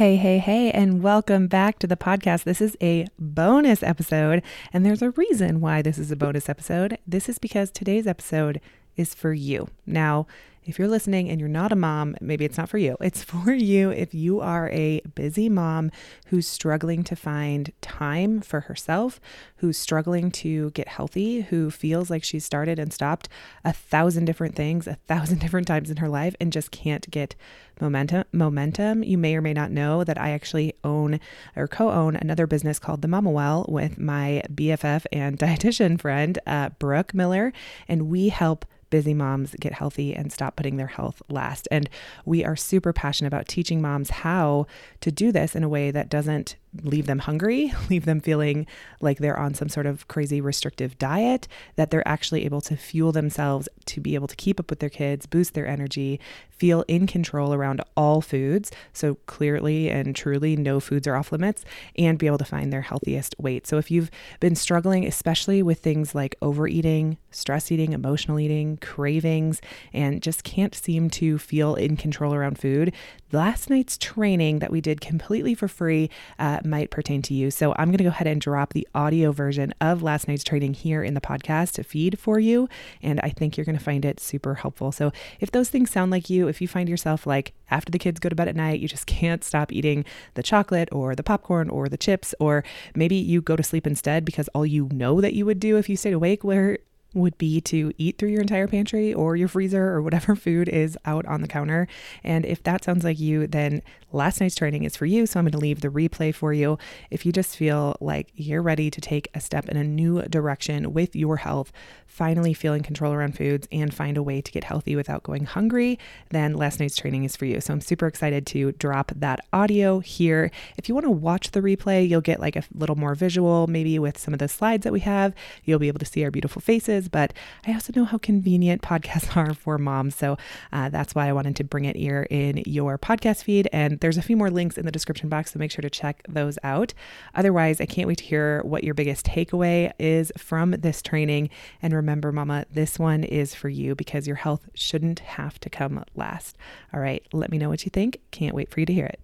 Hey, hey, hey, and welcome back to the podcast. This is a bonus episode, and there's a reason why this is a bonus episode. This is because today's episode is for you. Now, if you're listening and you're not a mom, maybe it's not for you. It's for you if you are a busy mom who's struggling to find time for herself, who's struggling to get healthy, who feels like she's started and stopped a thousand different things a thousand different times in her life and just can't get momentum momentum. You may or may not know that I actually own or co-own another business called The Mama Well with my BFF and dietitian friend, uh, Brooke Miller, and we help busy moms get healthy and stop putting their health last. And we are super passionate about teaching moms how to do this in a way that doesn't leave them hungry, leave them feeling like they're on some sort of crazy restrictive diet, that they're actually able to fuel themselves to be able to keep up with their kids, boost their energy, feel in control around all foods. So clearly and truly, no foods are off limits, and be able to find their healthiest weight. So if you've been struggling, especially with things like overeating, stress eating, emotional eating, cravings, and just can't seem to feel in control around food, last night's training that we did completely for free. Uh, that might pertain to you. So I'm going to go ahead and drop the audio version of last night's training here in the podcast feed for you. And I think you're going to find it super helpful. So if those things sound like you, if you find yourself like after the kids go to bed at night, you just can't stop eating the chocolate or the popcorn or the chips, or maybe you go to sleep instead because all you know that you would do if you stayed awake where would be to eat through your entire pantry or your freezer or whatever food is out on the counter. And if that sounds like you, then last night's training is for you. So I'm going to leave the replay for you. If you just feel like you're ready to take a step in a new direction with your health, finally feel in control around foods and find a way to get healthy without going hungry, then last night's training is for you. So I'm super excited to drop that audio here. If you want to watch the replay, you'll get like a little more visual, maybe with some of the slides that we have. You'll be able to see our beautiful faces, but I also know how convenient podcasts are for moms. So uh, that's why I wanted to bring it here in your podcast feed. And there's a few more links in the description box, so make sure to check those out. Otherwise, I can't wait to hear what your biggest takeaway is from this training. And remember, Mama, this one is for you because your health shouldn't have to come last. All right, let me know what you think. Can't wait for you to hear it.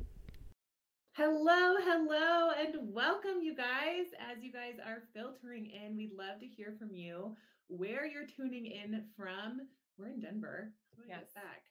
Hello, hello, and welcome, you guys. As you guys are filtering in, we'd love to hear from you where you're tuning in from. We're in Denver. Yes. back.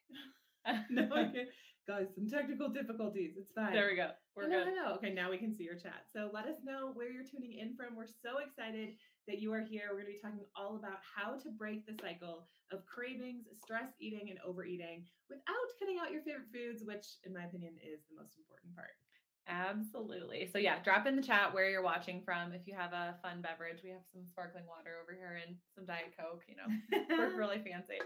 no, I can't. Guys, some technical difficulties. It's fine. There we go. We're hello, good. Hello. Okay, now we can see your chat. So let us know where you're tuning in from. We're so excited that you are here. We're going to be talking all about how to break the cycle of cravings, stress eating, and overeating without cutting out your favorite foods, which, in my opinion, is the most important part. Absolutely. So yeah, drop in the chat where you're watching from. If you have a fun beverage, we have some sparkling water over here and some Diet Coke, you know, we're really fancy.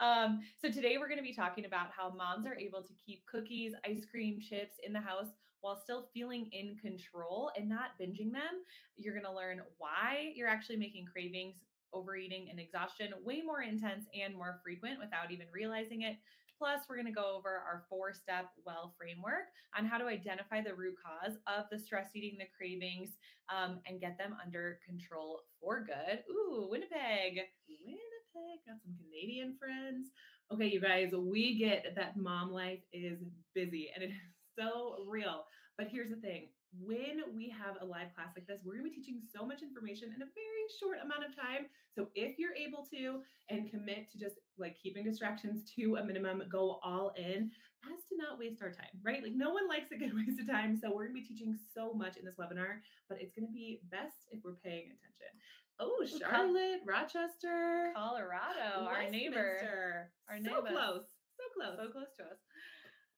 Um, so today we're going to be talking about how moms are able to keep cookies, ice cream, chips in the house while still feeling in control and not binging them. You're going to learn why you're actually making cravings, overeating, and exhaustion way more intense and more frequent without even realizing it. Plus, we're going to go over our four step well framework on how to identify the root cause of the stress eating, the cravings, um, and get them under control for good. Ooh, Winnipeg. Winnipeg. Got some Canadian friends. Okay, you guys, we get that mom life is busy and it is so real. But here's the thing when we have a live class like this, we're going to be teaching so much information in a very short amount of time. So if you're able to and commit to just like keeping distractions to a minimum, go all in as to not waste our time, right? Like no one likes a good waste of time. So we're going to be teaching so much in this webinar, but it's going to be best if we're paying attention. Oh, Charlotte, Rochester, Colorado, our neighbor. Our so neighbor. close. So close. So close to us.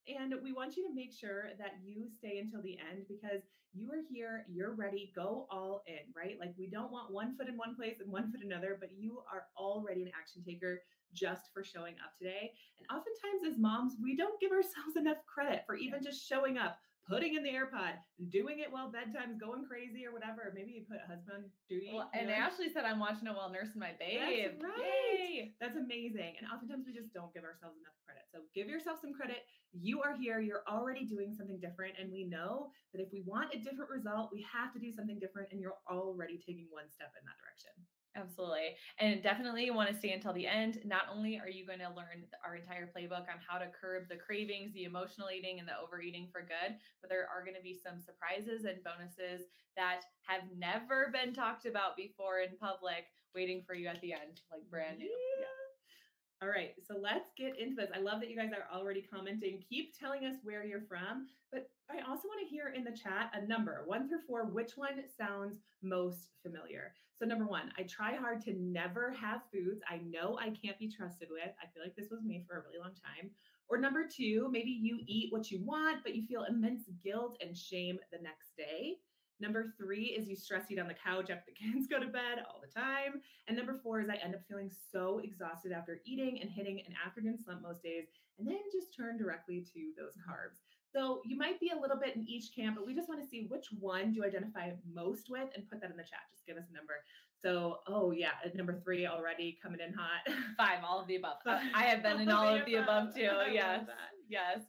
And we want you to make sure that you stay until the end because you are here, you're ready, go all in, right? Like we don't want one foot in one place and one foot another, but you are already an action taker just for showing up today. And oftentimes as moms, we don't give ourselves enough credit for even just showing up, putting in the AirPod, doing it while bedtime's going crazy or whatever. Maybe you put husband duty. Well, and know? Ashley said I'm watching it while nursing my babe. That's right. Yay. That's amazing. And oftentimes we just don't give ourselves enough credit. So give yourself some credit. You are here. You're already doing something different. And we know that if we want a different result, we have to do something different. And you're already taking one step in that direction. Absolutely. And definitely want to stay until the end. Not only are you going to learn our entire playbook on how to curb the cravings, the emotional eating, and the overeating for good, but there are going to be some surprises and bonuses that have never been talked about before in public waiting for you at the end, like brand new. Yeah. All right, so let's get into this. I love that you guys are already commenting. Keep telling us where you're from, but I also want to hear in the chat a number one through four, which one sounds most familiar. So, number one, I try hard to never have foods I know I can't be trusted with. I feel like this was me for a really long time. Or number two, maybe you eat what you want, but you feel immense guilt and shame the next day. Number three is you stress eat on the couch after the kids go to bed all the time. And number four is I end up feeling so exhausted after eating and hitting an afternoon slump most days, and then just turn directly to those carbs. So you might be a little bit in each camp, but we just want to see which one do you identify most with and put that in the chat. Just give us a number. So, oh yeah, number three already coming in hot. Five, all of the above. I have been in all of the above too. Yes. Yes.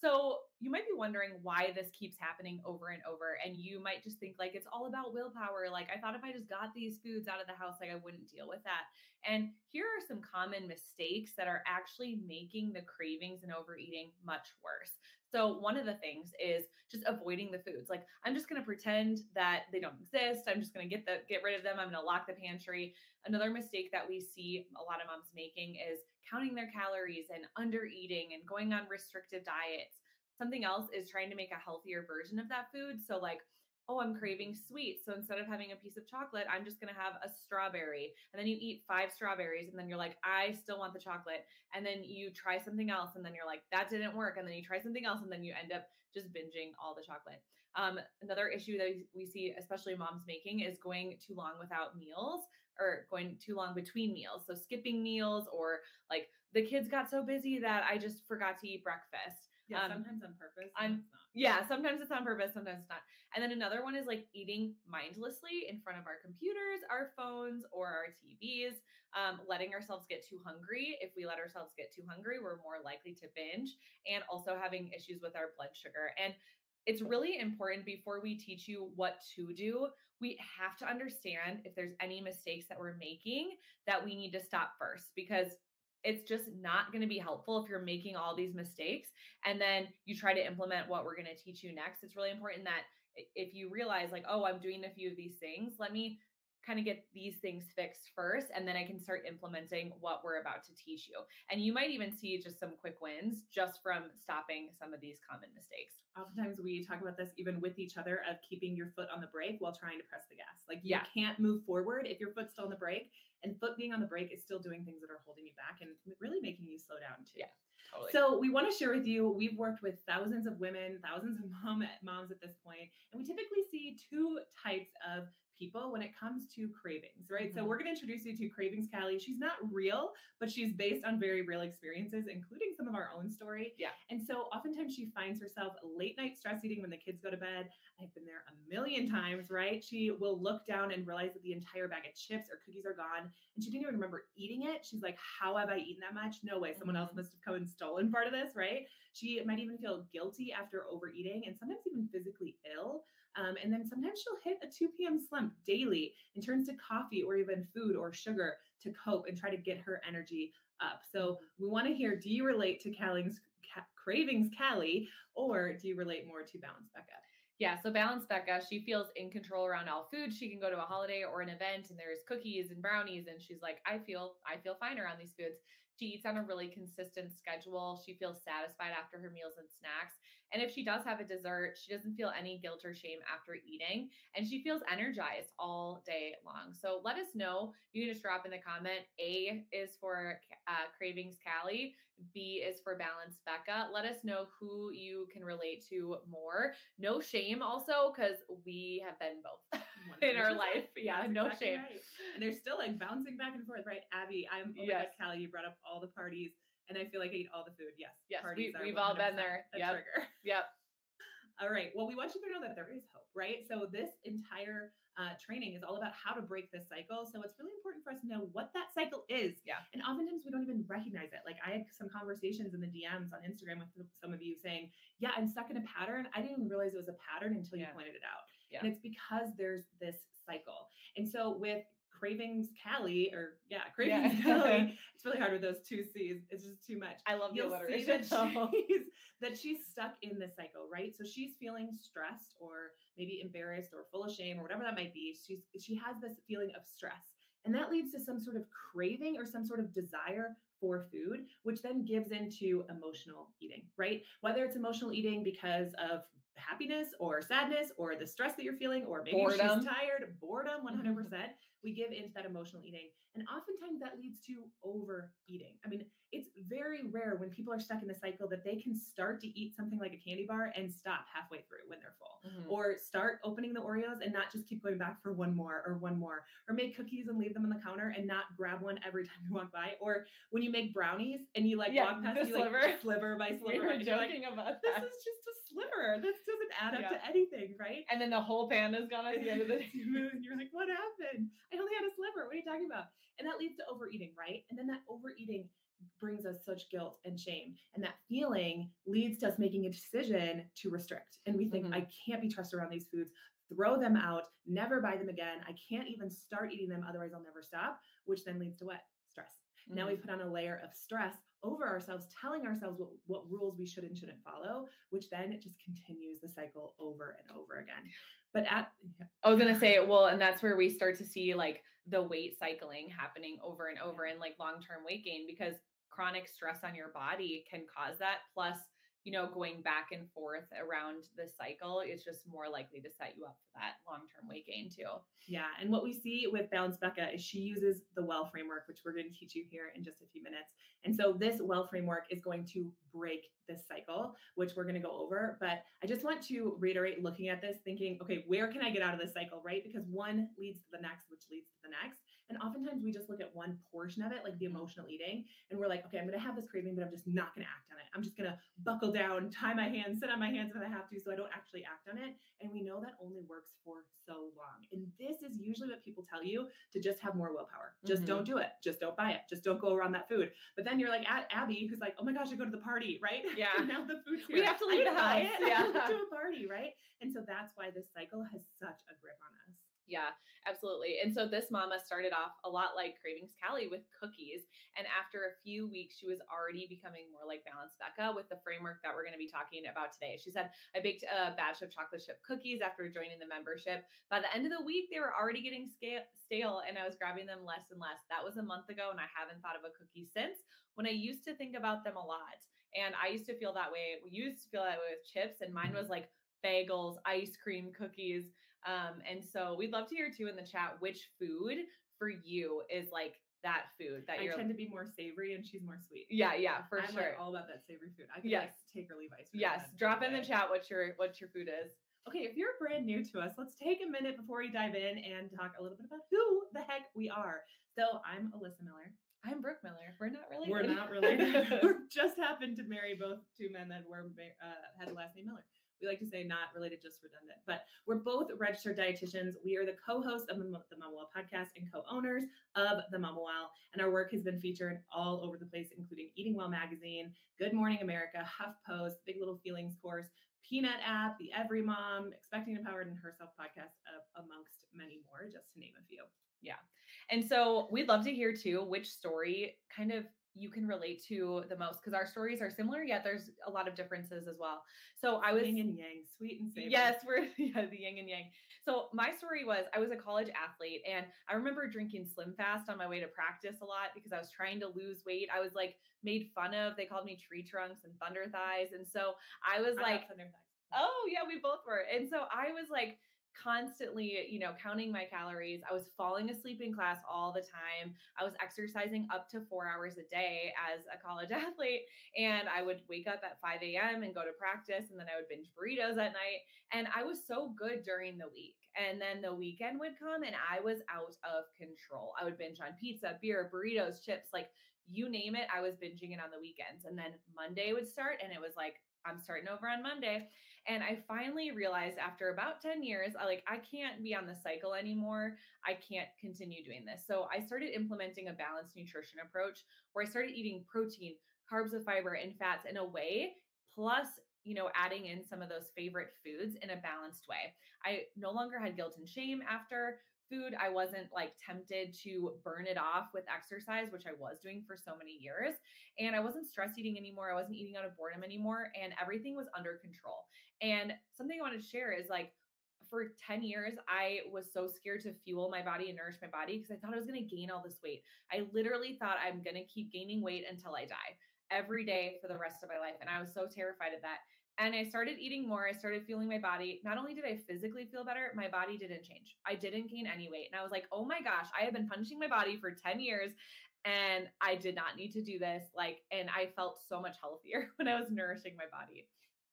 So you might be wondering why this keeps happening over and over. And you might just think like it's all about willpower. Like I thought if I just got these foods out of the house, like I wouldn't deal with that. And here are some common mistakes that are actually making the cravings and overeating much worse. So one of the things is just avoiding the foods. Like I'm just going to pretend that they don't exist. I'm just going to get the get rid of them. I'm going to lock the pantry. Another mistake that we see a lot of moms making is counting their calories and under eating and going on restrictive diets Something else is trying to make a healthier version of that food. So, like, oh, I'm craving sweet. So instead of having a piece of chocolate, I'm just going to have a strawberry. And then you eat five strawberries and then you're like, I still want the chocolate. And then you try something else and then you're like, that didn't work. And then you try something else and then you end up just binging all the chocolate. Um, another issue that we see, especially moms making, is going too long without meals or going too long between meals. So skipping meals or like the kids got so busy that I just forgot to eat breakfast. Yeah, um, sometimes on purpose. I'm yeah, sometimes it's on purpose, sometimes it's not. And then another one is like eating mindlessly in front of our computers, our phones, or our TVs, um, letting ourselves get too hungry. If we let ourselves get too hungry, we're more likely to binge, and also having issues with our blood sugar. And it's really important before we teach you what to do, we have to understand if there's any mistakes that we're making that we need to stop first because it's just not going to be helpful if you're making all these mistakes and then you try to implement what we're going to teach you next. It's really important that if you realize, like, oh, I'm doing a few of these things, let me kind of get these things fixed first and then I can start implementing what we're about to teach you. And you might even see just some quick wins just from stopping some of these common mistakes. Oftentimes we talk about this even with each other of keeping your foot on the brake while trying to press the gas. Like you yeah. can't move forward if your foot's still on the brake and foot being on the brake is still doing things that are holding you back and really making you slow down too. Yeah. Totally. So we want to share with you, we've worked with thousands of women, thousands of mom, moms at this point, and we typically see two types of people when it comes to cravings, right? Mm-hmm. So we're going to introduce you to Cravings Callie. She's not real, but she's based on very real experiences, including some of our own story. Yeah. And so oftentimes she finds herself late night stress eating when the kids go to bed. I've been there a million times, right? She will look down and realize that the entire bag of chips or cookies are gone and she didn't even remember eating it. She's like, How have I eaten that much? No way. Someone else mm-hmm. must have come and stolen part of this, right? She might even feel guilty after overeating and sometimes even physically ill. Um, and then sometimes she'll hit a 2 p.m. slump daily and turns to coffee or even food or sugar to cope and try to get her energy up. So we want to hear do you relate to Calling's ca- cravings, Callie, or do you relate more to Balance Becca? Yeah, so Balance Becca, she feels in control around all food. She can go to a holiday or an event and there's cookies and brownies and she's like, I feel I feel fine around these foods. She eats on a really consistent schedule. She feels satisfied after her meals and snacks. And if she does have a dessert, she doesn't feel any guilt or shame after eating. And she feels energized all day long. So let us know. You can just drop in the comment. A is for uh, Cravings Callie. B is for Balance Becca. Let us know who you can relate to more. No shame also, because we have been both in our life. Yeah, That's no exactly shame. Right. And they're still like bouncing back and forth, right? Abby, I'm oh yes. God, Callie, you brought up all the parties, and I feel like I eat all the food. Yes, yes, parties we, have all been there. A yep. trigger. Yep. All right. Well, we want you to know that there is hope, right? So this entire uh, training is all about how to break this cycle. So it's really important for us to know what that cycle is. Yeah. And oftentimes we don't even recognize it. Like I had some conversations in the DMs on Instagram with some of you saying, "Yeah, I'm stuck in a pattern. I didn't even realize it was a pattern until you yeah. pointed it out." Yeah. And it's because there's this cycle. And so with cravings Callie or yeah, cravings yeah. Callie. It's really hard with those two C's. It's just too much. I love the You'll alliteration. See that, she's, that she's stuck in the cycle, right? So she's feeling stressed or maybe embarrassed or full of shame or whatever that might be. She's she has this feeling of stress. And that leads to some sort of craving or some sort of desire for food, which then gives into emotional eating, right? Whether it's emotional eating because of happiness or sadness or the stress that you're feeling, or maybe boredom. she's tired, boredom, 100%. Mm-hmm. percent we give into that emotional eating. And oftentimes that leads to overeating. I mean, it's very rare when people are stuck in the cycle that they can start to eat something like a candy bar and stop halfway through when they're full, mm-hmm. or start opening the Oreos and not just keep going back for one more or one more, or make cookies and leave them on the counter and not grab one every time you walk by, or when you make brownies and you like yeah, walk past you sliver. like sliver by sliver. We were joking like, about this is just a sliver. This doesn't add up yeah. to anything, right? And then the whole pan is gone at the end of the day. and you're like, what happened? I only had a sliver. What are you talking about? And that leads to overeating, right? And then that overeating brings us such guilt and shame. And that feeling leads to us making a decision to restrict. And we think, mm-hmm. I can't be trusted around these foods, throw them out, never buy them again. I can't even start eating them, otherwise, I'll never stop, which then leads to what? Mm-hmm. Now we mm-hmm. put on a layer of stress over ourselves, telling ourselves what, what rules we should and shouldn't follow, which then it just continues the cycle over and over again. But at, yeah. I was gonna say, well, and that's where we start to see like the weight cycling happening over and over in like long term weight gain because chronic stress on your body can cause that. Plus, you know, going back and forth around the cycle is just more likely to set you up for that long term weight gain too. Yeah. And what we see with Balance Becca is she uses the well framework, which we're going to teach you here in just a few minutes. And so this well framework is going to break this cycle, which we're going to go over. But I just want to reiterate looking at this, thinking, okay, where can I get out of this cycle, right? Because one leads to the next, which leads to the next. And oftentimes we just look at one portion of it, like the emotional eating, and we're like, okay, I'm going to have this craving, but I'm just not going to act on it. I'm just going to buckle down, tie my hands, sit on my hands if I have to, so I don't actually act on it. And we know that only works for so long. And this is usually what people tell you to just have more willpower. Just mm-hmm. don't do it. Just don't buy it. Just don't go around that food. But then you're like at Abby, who's like, oh my gosh, I go to the party, right? Yeah. now the food's here. We have to leave the house. Yeah. to a party, right? And so that's why this cycle has such a grip on us. Yeah, absolutely. And so this mama started off a lot like Cravings Callie with cookies. And after a few weeks, she was already becoming more like Balanced Becca with the framework that we're going to be talking about today. She said, I baked a batch of chocolate chip cookies after joining the membership. By the end of the week, they were already getting stale and I was grabbing them less and less. That was a month ago, and I haven't thought of a cookie since when I used to think about them a lot. And I used to feel that way. We used to feel that way with chips, and mine was like bagels, ice cream, cookies. Um, and so we'd love to hear too in the chat which food for you is like that food that I you're tend to be more savory and she's more sweet. Yeah, yeah, for I'm sure. Like all about that savory food. I can yes. like take or leave ice cream. Yes. Drop in the chat what your what your food is. Okay, if you're brand new to us, let's take a minute before we dive in and talk a little bit about who the heck we are. So I'm Alyssa Miller. I'm Brooke Miller. We're not related. We're not related. we just happened to marry both two men that were uh, had the last name Miller we like to say not related, just redundant. But we're both registered dietitians. We are the co-hosts of the Mama Well podcast and co-owners of the Mama Well, and our work has been featured all over the place, including Eating Well magazine, Good Morning America, HuffPost, Big Little Feelings course, Peanut app, the Every Mom, Expecting Empowered, and Herself podcast, uh, amongst many more, just to name a few. Yeah. And so we'd love to hear too which story kind of you can relate to the most because our stories are similar, yet there's a lot of differences as well. So I was yin and yang, sweet and savory. Yes, we're yeah, the yin and yang. So my story was I was a college athlete and I remember drinking Slim Fast on my way to practice a lot because I was trying to lose weight. I was like made fun of. They called me tree trunks and thunder thighs. And so I was I like, oh yeah, we both were. And so I was like, constantly, you know, counting my calories. I was falling asleep in class all the time. I was exercising up to four hours a day as a college athlete. And I would wake up at 5 a.m. and go to practice. And then I would binge burritos at night. And I was so good during the week. And then the weekend would come and I was out of control. I would binge on pizza, beer, burritos, chips, like you name it. I was binging it on the weekends. And then Monday would start and it was like, I'm starting over on Monday. And I finally realized after about 10 years, I like I can't be on the cycle anymore. I can't continue doing this. So I started implementing a balanced nutrition approach where I started eating protein, carbs with fiber, and fats in a way, plus you know, adding in some of those favorite foods in a balanced way. I no longer had guilt and shame after food. I wasn't like tempted to burn it off with exercise, which I was doing for so many years. And I wasn't stress eating anymore. I wasn't eating out of boredom anymore. And everything was under control. And something I wanted to share is like, for 10 years, I was so scared to fuel my body and nourish my body because I thought I was going to gain all this weight. I literally thought I'm going to keep gaining weight until I die every day for the rest of my life. And I was so terrified of that. And I started eating more. I started feeling my body. Not only did I physically feel better, my body didn't change. I didn't gain any weight. And I was like, oh my gosh, I have been punishing my body for 10 years and I did not need to do this. Like, and I felt so much healthier when I was nourishing my body.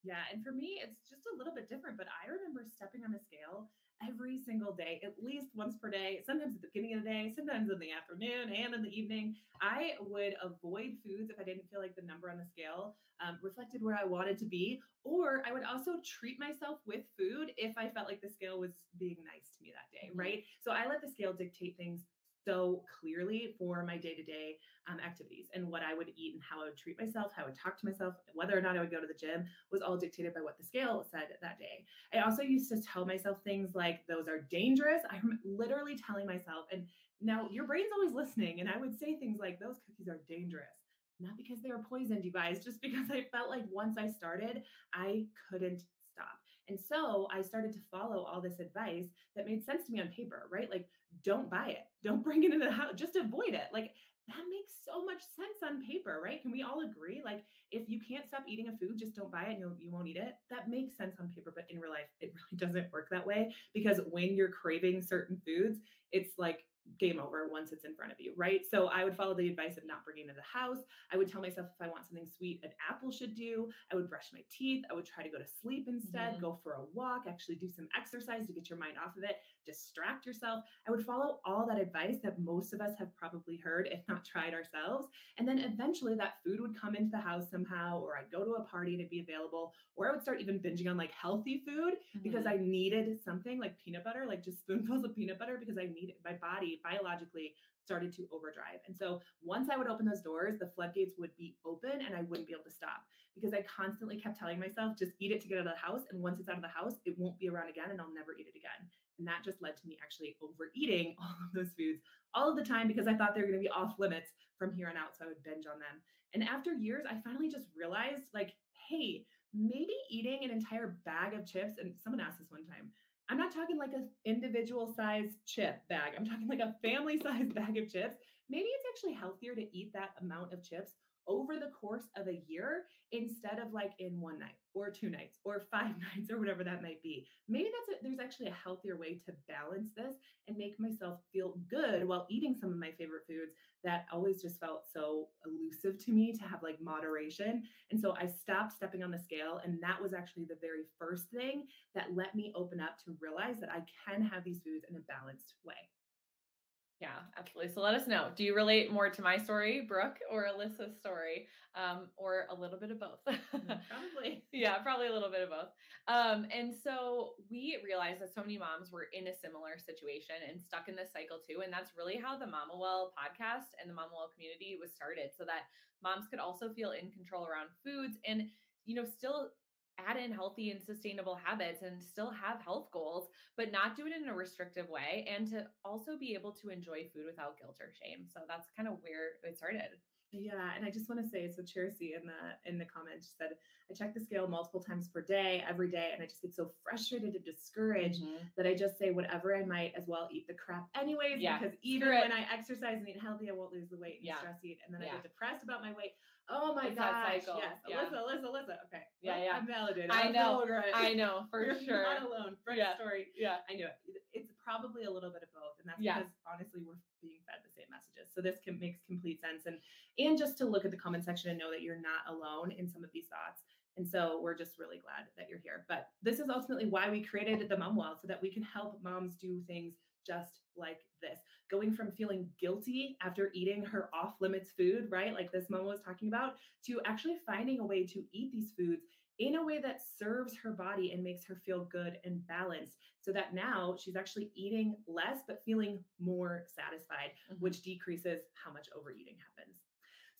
Yeah. And for me, it's just a little bit different, but I remember stepping on the scale every single day, at least once per day, sometimes at the beginning of the day, sometimes in the afternoon and in the evening. I would avoid foods if I didn't feel like the number on the scale um, reflected where I wanted to be. Or I would also treat myself with food if I felt like the scale was being nice to me that day, mm-hmm. right? So I let the scale dictate things so clearly for my day to day activities and what I would eat and how I would treat myself, how I would talk to myself, whether or not I would go to the gym was all dictated by what the scale said that day. I also used to tell myself things like, those are dangerous. I'm literally telling myself, and now your brain's always listening. And I would say things like, those cookies are dangerous. Not because they were poisoned, you guys, just because I felt like once I started, I couldn't stop. And so I started to follow all this advice that made sense to me on paper, right? Like, don't buy it, don't bring it into the house, just avoid it. Like, that makes so much sense on paper, right? Can we all agree? Like, if you can't stop eating a food, just don't buy it and you, you won't eat it. That makes sense on paper, but in real life, it really doesn't work that way because when you're craving certain foods, it's like game over once it's in front of you, right? So I would follow the advice of not bringing it to the house. I would tell myself if I want something sweet, an apple should do. I would brush my teeth. I would try to go to sleep instead, mm-hmm. go for a walk, actually do some exercise to get your mind off of it, distract yourself. I would follow all that advice that most of us have probably heard, if not tried ourselves. And then eventually that food would come into the house somehow, or I'd go to a party and it'd be available, or I would start even binging on like healthy food mm-hmm. because I needed something like peanut butter, like just spoonfuls of peanut butter because I needed my body biologically started to overdrive. And so once I would open those doors, the floodgates would be open and I wouldn't be able to stop because I constantly kept telling myself, just eat it to get out of the house. And once it's out of the house, it won't be around again and I'll never eat it again. And that just led to me actually overeating all of those foods all of the time because I thought they were going to be off limits from here on out. So I would binge on them. And after years, I finally just realized like, hey, maybe eating an entire bag of chips, and someone asked this one time, I'm not talking like an individual size chip bag. I'm talking like a family size bag of chips. Maybe it's actually healthier to eat that amount of chips over the course of a year instead of like in one night or two nights or five nights or whatever that might be. Maybe that's a, there's actually a healthier way to balance this and make myself feel good while eating some of my favorite foods that always just felt so elusive to me to have like moderation. And so I stopped stepping on the scale and that was actually the very first thing that let me open up to realize that I can have these foods in a balanced way. Yeah, absolutely. So let us know. Do you relate more to my story, Brooke, or Alyssa's story, um, or a little bit of both? Mm, probably. yeah, probably a little bit of both. Um, and so we realized that so many moms were in a similar situation and stuck in this cycle too. And that's really how the Mama Well podcast and the Mama Well community was started, so that moms could also feel in control around foods and you know still add in healthy and sustainable habits and still have health goals, but not do it in a restrictive way and to also be able to enjoy food without guilt or shame. So that's kind of where it started. Yeah, and I just want to say, so Cherisi in the in the comments said, I check the scale multiple times per day, every day, and I just get so frustrated and discouraged mm-hmm. that I just say whatever I might as well eat the crap anyways. Yeah, because even when I exercise and eat healthy, I won't lose the weight and yeah. stress eat, and then yeah. I get depressed about my weight. Oh my it's gosh! Yes, yeah. Alyssa, Alyssa, Alyssa. Okay, yeah, well, yeah. I'm validated. I know. Right. I know for You're sure. Not alone. Fresh yeah. story. Yeah, I knew it. It's probably a little bit of both, and that's yeah. because honestly, we're being fed the same messages. So this can, makes complete sense, and and just to look at the comment section and know that you're not alone in some of these thoughts. And so we're just really glad that you're here. But this is ultimately why we created the Mom Well, so that we can help moms do things just like this. Going from feeling guilty after eating her off limits food, right? Like this mom was talking about, to actually finding a way to eat these foods in a way that serves her body and makes her feel good and balanced so that now she's actually eating less but feeling more satisfied mm-hmm. which decreases how much overeating happens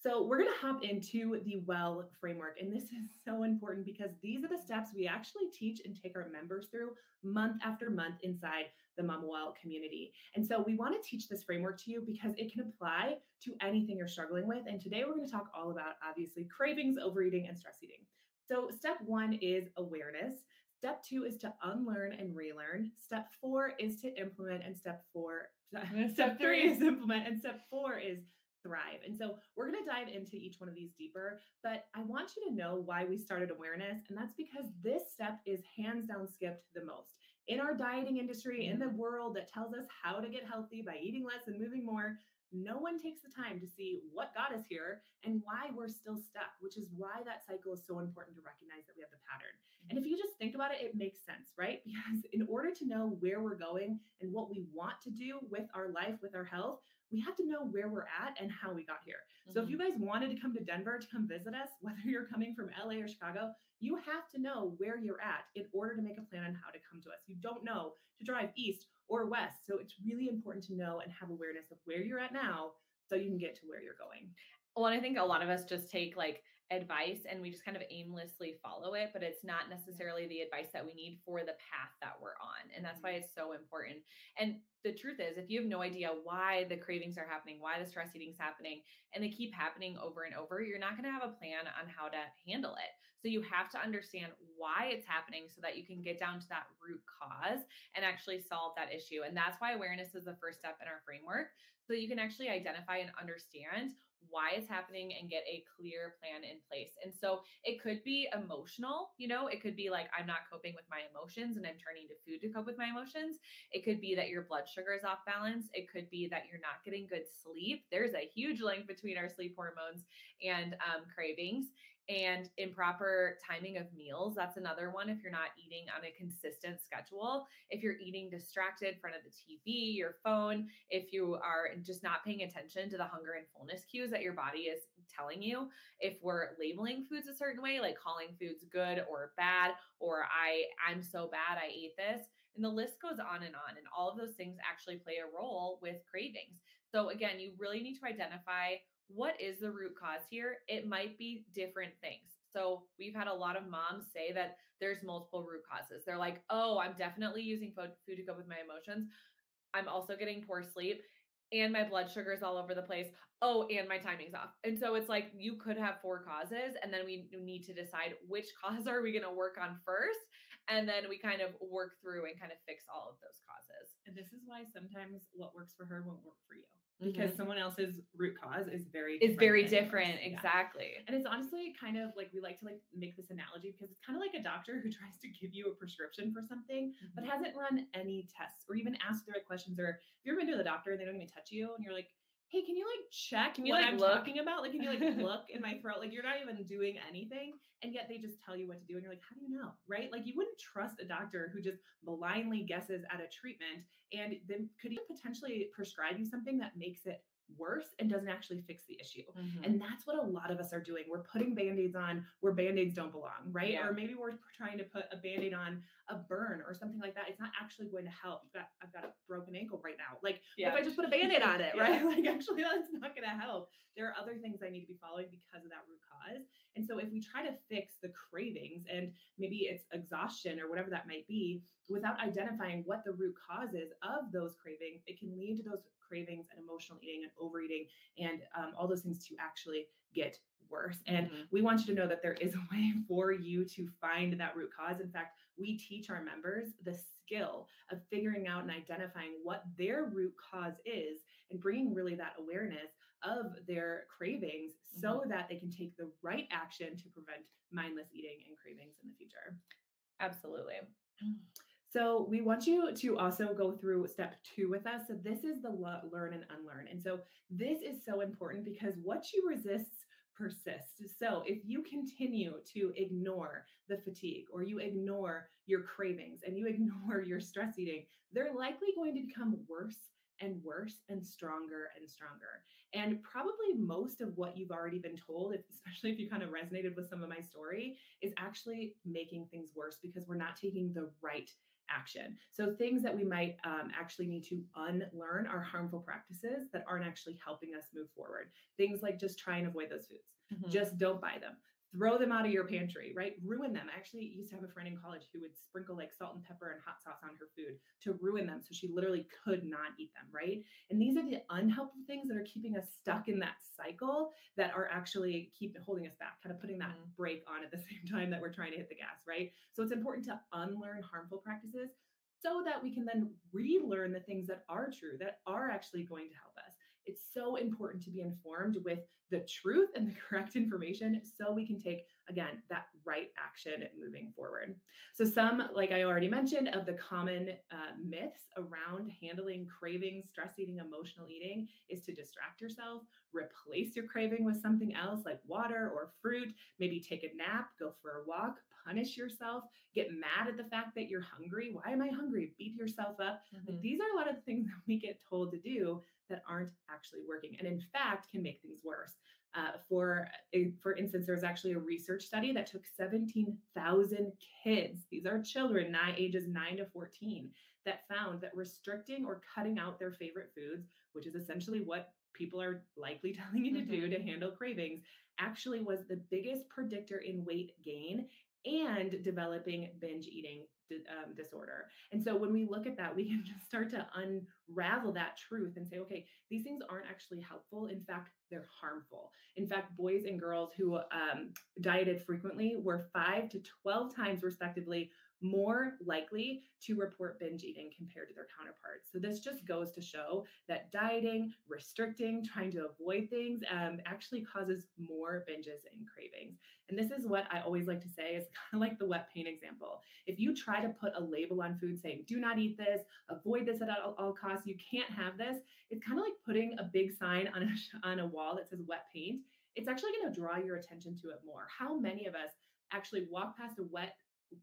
So, we're going to hop into the WELL framework. And this is so important because these are the steps we actually teach and take our members through month after month inside the Mama Well community. And so, we want to teach this framework to you because it can apply to anything you're struggling with. And today, we're going to talk all about obviously cravings, overeating, and stress eating. So, step one is awareness. Step two is to unlearn and relearn. Step four is to implement, and step four, step three is implement, and step four is thrive. And so we're going to dive into each one of these deeper, but I want you to know why we started awareness. And that's because this step is hands down skipped the most. In our dieting industry, in the world that tells us how to get healthy by eating less and moving more, no one takes the time to see what got us here and why we're still stuck, which is why that cycle is so important to recognize that we have the pattern. And if you just think about it, it makes sense, right? Because in order to know where we're going and what we want to do with our life, with our health, we have to know where we're at and how we got here. Mm-hmm. So if you mm-hmm. guys wanted to come to Denver to come visit us, whether you're coming from LA or Chicago, you have to know where you're at in order to make a plan on how to come to us. You don't know to drive east or west. So it's really important to know and have awareness of where you're at now so you can get to where you're going. Well, and I think a lot of us just take like advice and we just kind of aimlessly follow it, but it's not necessarily the advice that we need for the path that we're on. And that's why mm-hmm. it's so important. And the truth is, if you have no idea why the cravings are happening, why the stress eating is happening, and they keep happening over and over, you're not going to have a plan on how to handle it. So you have to understand why it's happening so that you can get down to that root cause and actually solve that issue. And that's why awareness is the first step in our framework. So you can actually identify and understand why it's happening and get a clear plan in place. And so it could be emotional, you know, it could be like I'm not coping with my emotions and I'm turning to food to cope with my emotions. It could be that your blood sugar is off balance. It could be that you're not getting good sleep. There's a huge link between our sleep hormones and um, cravings and improper timing of meals that's another one if you're not eating on a consistent schedule. If you're eating distracted in front of the tv your phone if you are just not paying attention to the hunger and fullness cues that your body is telling you. If we're labeling foods a certain way like calling foods good or bad or i i'm so bad i ate this and the list goes on and on and all of those things actually play a role with cravings. So again you really need to identify what is the root cause here? It might be different things. So we've had a lot of moms say that there's multiple root causes. They're like, oh, I'm definitely using food, to cope with my emotions. I'm also getting poor sleep and my blood sugar is all over the place. Oh, and my timing's off. And so it's like you could have four causes, and then we need to decide which cause are we going to work on first. And then we kind of work through and kind of fix all of those causes. And this is why sometimes what works for her won't work for you because mm-hmm. someone else's root cause is very is very different yours. exactly yeah. and it's honestly kind of like we like to like make this analogy because it's kind of like a doctor who tries to give you a prescription for something mm-hmm. but hasn't run any tests or even asked the right questions or if you've ever been to the doctor and they don't even touch you and you're like hey, can you like check can you what like I'm look? talking about? Like, can you like look in my throat? Like, you're not even doing anything. And yet they just tell you what to do. And you're like, how do you know? Right? Like, you wouldn't trust a doctor who just blindly guesses at a treatment and then could even potentially prescribe you something that makes it worse and doesn't actually fix the issue. Mm-hmm. And that's what a lot of us are doing. We're putting band-aids on where band-aids don't belong, right? Yeah. Or maybe we're trying to put a band-aid on a burn or something like that. It's not actually going to help. You've got I've got a broken ankle right now. Like yeah. if I just put a band-aid on it, right? Like actually that's not going to help. There are other things I need to be following because of that root cause. And so if we try to fix the cravings and maybe it's exhaustion or whatever that might be without identifying what the root cause is of those cravings, it can lead to those cravings and emotional eating and overeating and um, all those things to actually get worse. And mm-hmm. we want you to know that there is a way for you to find that root cause. In fact, we teach our members the skill of figuring out and identifying what their root cause is and bringing really that awareness of their cravings mm-hmm. so that they can take the right action to prevent mindless eating and cravings in the future. Absolutely. So we want you to also go through step two with us. So this is the learn and unlearn. And so this is so important because what you resist persists. So if you continue to ignore the fatigue or you ignore your cravings and you ignore your stress eating, they're likely going to become worse and worse and stronger and stronger. And probably most of what you've already been told, especially if you kind of resonated with some of my story, is actually making things worse because we're not taking the right action. So things that we might um, actually need to unlearn are harmful practices that aren't actually helping us move forward. Things like just try and avoid those foods. Mhm. Just don't buy them. Throw them out of your pantry, right? Ruin them. I actually used to have a friend in college who would sprinkle like salt and pepper and hot sauce on her food to ruin them. So she literally could not eat them, right? And these are the unhelpful things that are keeping us stuck in that cycle that are actually keep holding us back, kind of putting that Mhm. brake on at the same time that we're trying to hit the gas, right? So it's important to unlearn harmful practices so that we can then relearn the things that are true, that are actually going to help us. It's so important to be informed with the truth and the correct information so we can take, again, that right action moving forward. So, some, like I already mentioned, of the common uh, myths around handling cravings, stress eating, emotional eating is to distract yourself, replace your craving with something else like water or fruit, maybe take a nap, go for a walk, punish yourself, get mad at the fact that you're hungry. Why am I hungry? Beat yourself up. Like, Mhm. these are a lot of the things that we get told to do that aren't actually working and in fact can make things worse uh, for for instance there was actually a research study that took 17000 kids these are children nine ages 9 to 14 that found that restricting or cutting out their favorite foods which is essentially what people are likely telling you to do to handle cravings actually was the biggest predictor in weight gain and developing binge eating um, disorder. And so when we look at that, we can just start to unravel that truth and say, okay, these things aren't actually helpful. In fact, they're harmful. In fact, boys and girls who um, dieted frequently were five to 12 times, respectively, more likely to report binge eating compared to their counterparts. So this just goes to show that dieting, restricting, trying to avoid things um, actually causes more binges and cravings. And this is what I always like to say is kind of like the wet paint example. If you try to put a label on food saying, do not eat this, avoid this at all, all costs, you can't have this, it's kind of like putting a big sign on a, on a wall that says wet paint. It's actually going to draw your attention to it more. How many of us actually walk past a wet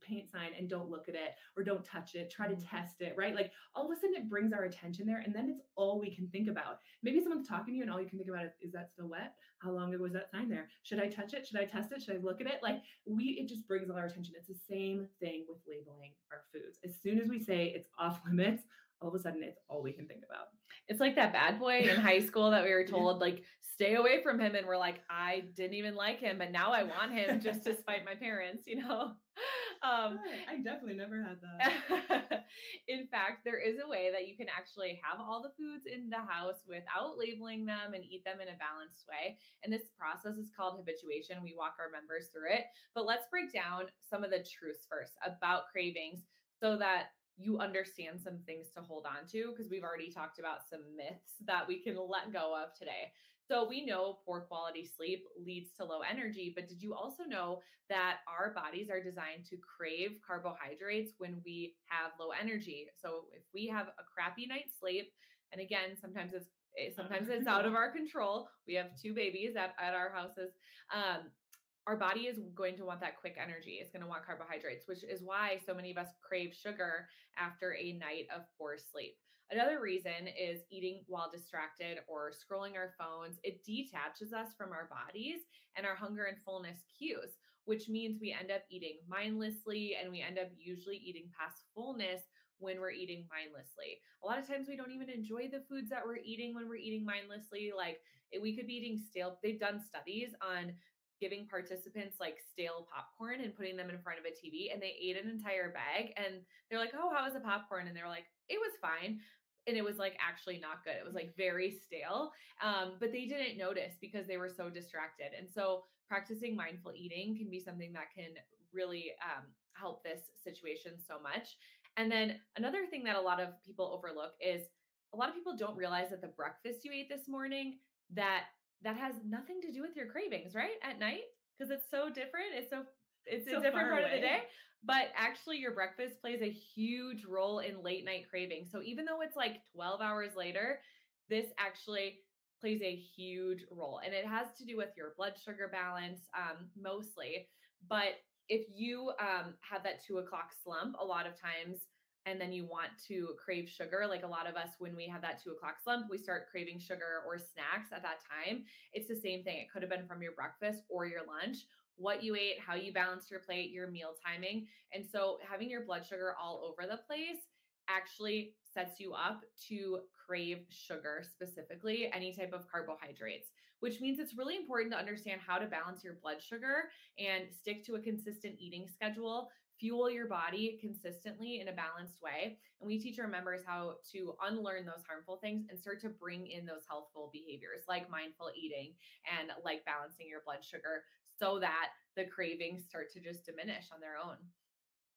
paint sign and don't look at it or don't touch it, try to Mhm. test it, right? Like all of a sudden it brings our attention there and then it's all we can think about. Maybe someone's talking to you and all you can think about is, is that still wet? How long ago was that sign there? Should I touch it? Should I test it? Should I look at it? Like we, it just brings all our attention. It's the same thing with labeling our foods. As soon as we say it's off limits, all of a sudden it's all we can think about. It's like that bad boy in high school that we were told, like, stay away from him. And we're like, I didn't even like him. And now I want him just to spite my parents, you know? Um, I definitely never had that. in fact, there is a way that you can actually have all the foods in the house without labeling them and eat them in a balanced way. And this process is called habituation. We walk our members through it. But let's break down some of the truths first about cravings so that you understand some things to hold on to because we've already talked about some myths that we can let go of today. So we know poor quality sleep leads to low energy, but did you also know that our bodies are designed to crave carbohydrates when we have low energy? So if we have a crappy night's sleep, and again, sometimes it's eh, sometimes it's out of our control. We have two babies at, at our houses. Um, our body is going to want that quick energy. It's going to want carbohydrates, which is why so many of us crave sugar after a night of poor sleep. Another reason is eating while distracted or scrolling our phones. It detaches us from our bodies and our hunger and fullness cues, which means we end up eating mindlessly and we end up usually eating past fullness when we're eating mindlessly. A lot of times we don't even enjoy the foods that we're eating when we're eating mindlessly. Like eh, we could be eating stale. They've done studies on giving participants like stale popcorn and putting them in front of a TV and they ate an entire bag and they're like, "Oh, how was the popcorn?" and they were like, "It was fine." And it was like actually not good. It was like very stale. Um, but they didn't notice because they were so distracted. And so practicing mindful eating can be something that can really um, help this situation so much. And then another thing that a lot of people overlook is a lot of people don't realize that the breakfast you ate this morning that that has nothing to do with your cravings, right? At night because it's so different. It's so it's So a different part of the day. But actually, your breakfast plays a huge role in late night cravings. So even though it's like 12 hours later, this actually plays a huge role. And it has to do with your blood sugar balance um, mostly. But if you um, have that two o'clock slump, a lot of times, and then you want to crave sugar, like a lot of us, when we have that two o'clock slump, we start craving sugar or snacks at that time. It's the same thing. It could have been from your breakfast or your lunch what you ate, how you balanced your plate, your meal timing. And so having your blood sugar all over the place actually sets you up to crave sugar specifically, any type of carbohydrates, which means it's really important to understand how to balance your blood sugar and stick to a consistent eating schedule fuel your body consistently in a balanced way. And we teach our members how to unlearn those harmful things and start to bring in those healthful behaviors like mindful eating and like balancing your blood sugar so that the cravings start to just diminish on their own.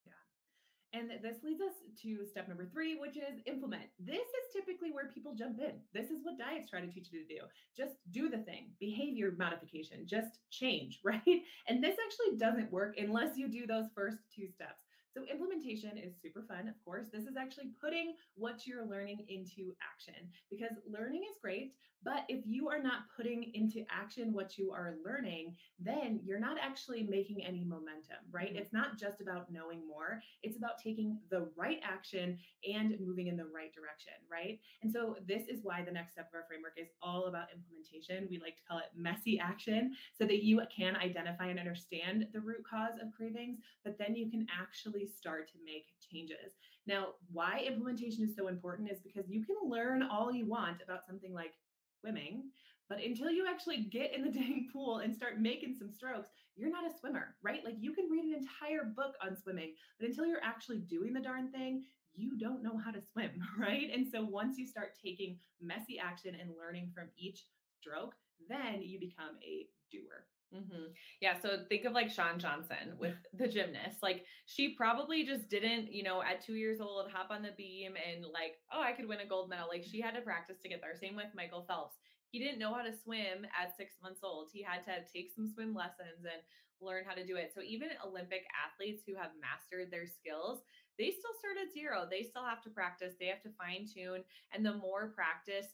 Yeah. And this leads us to step number three, which is implement. This is typically where people jump in. This is what diets try to teach you to do. Just do the thing, behavior modification, just change, right? And this actually doesn't work unless you do those first two steps. So, implementation is super fun, of course. This is actually putting what you're learning into action because learning is great, but if you are not putting into action what you are learning, then you're not actually making any momentum, right? Mm-hmm. It's not just about knowing more, it's about taking the right action and moving in the right direction, right? And so, this is why the next step of our framework is all about implementation. We like to call it messy action so that you can identify and understand the root cause of cravings, but then you can actually start to make changes. Now, why implementation is so important is because you can learn all you want about something like swimming. But until you actually get in the dang pool and start making some strokes, you're not a swimmer, right? Like you can read an entire book on swimming, but until you're actually doing the darn thing, you don't know how to swim, right? And so once you start taking messy action and learning from each stroke, then you become a doer. Mm-hmm. Yeah. So think of like Shawn Johnson with the gymnast. Like she probably just didn't, you know, at two years old, hop on the beam and like, oh, I could win a gold medal. Like she had to practice to get there. Same with Michael Phelps. He didn't know how to swim at six months old. He had to take some swim lessons and learn how to do it. So even Olympic athletes who have mastered their skills, they still start at zero. They still have to practice. They have to fine tune. And the more practice,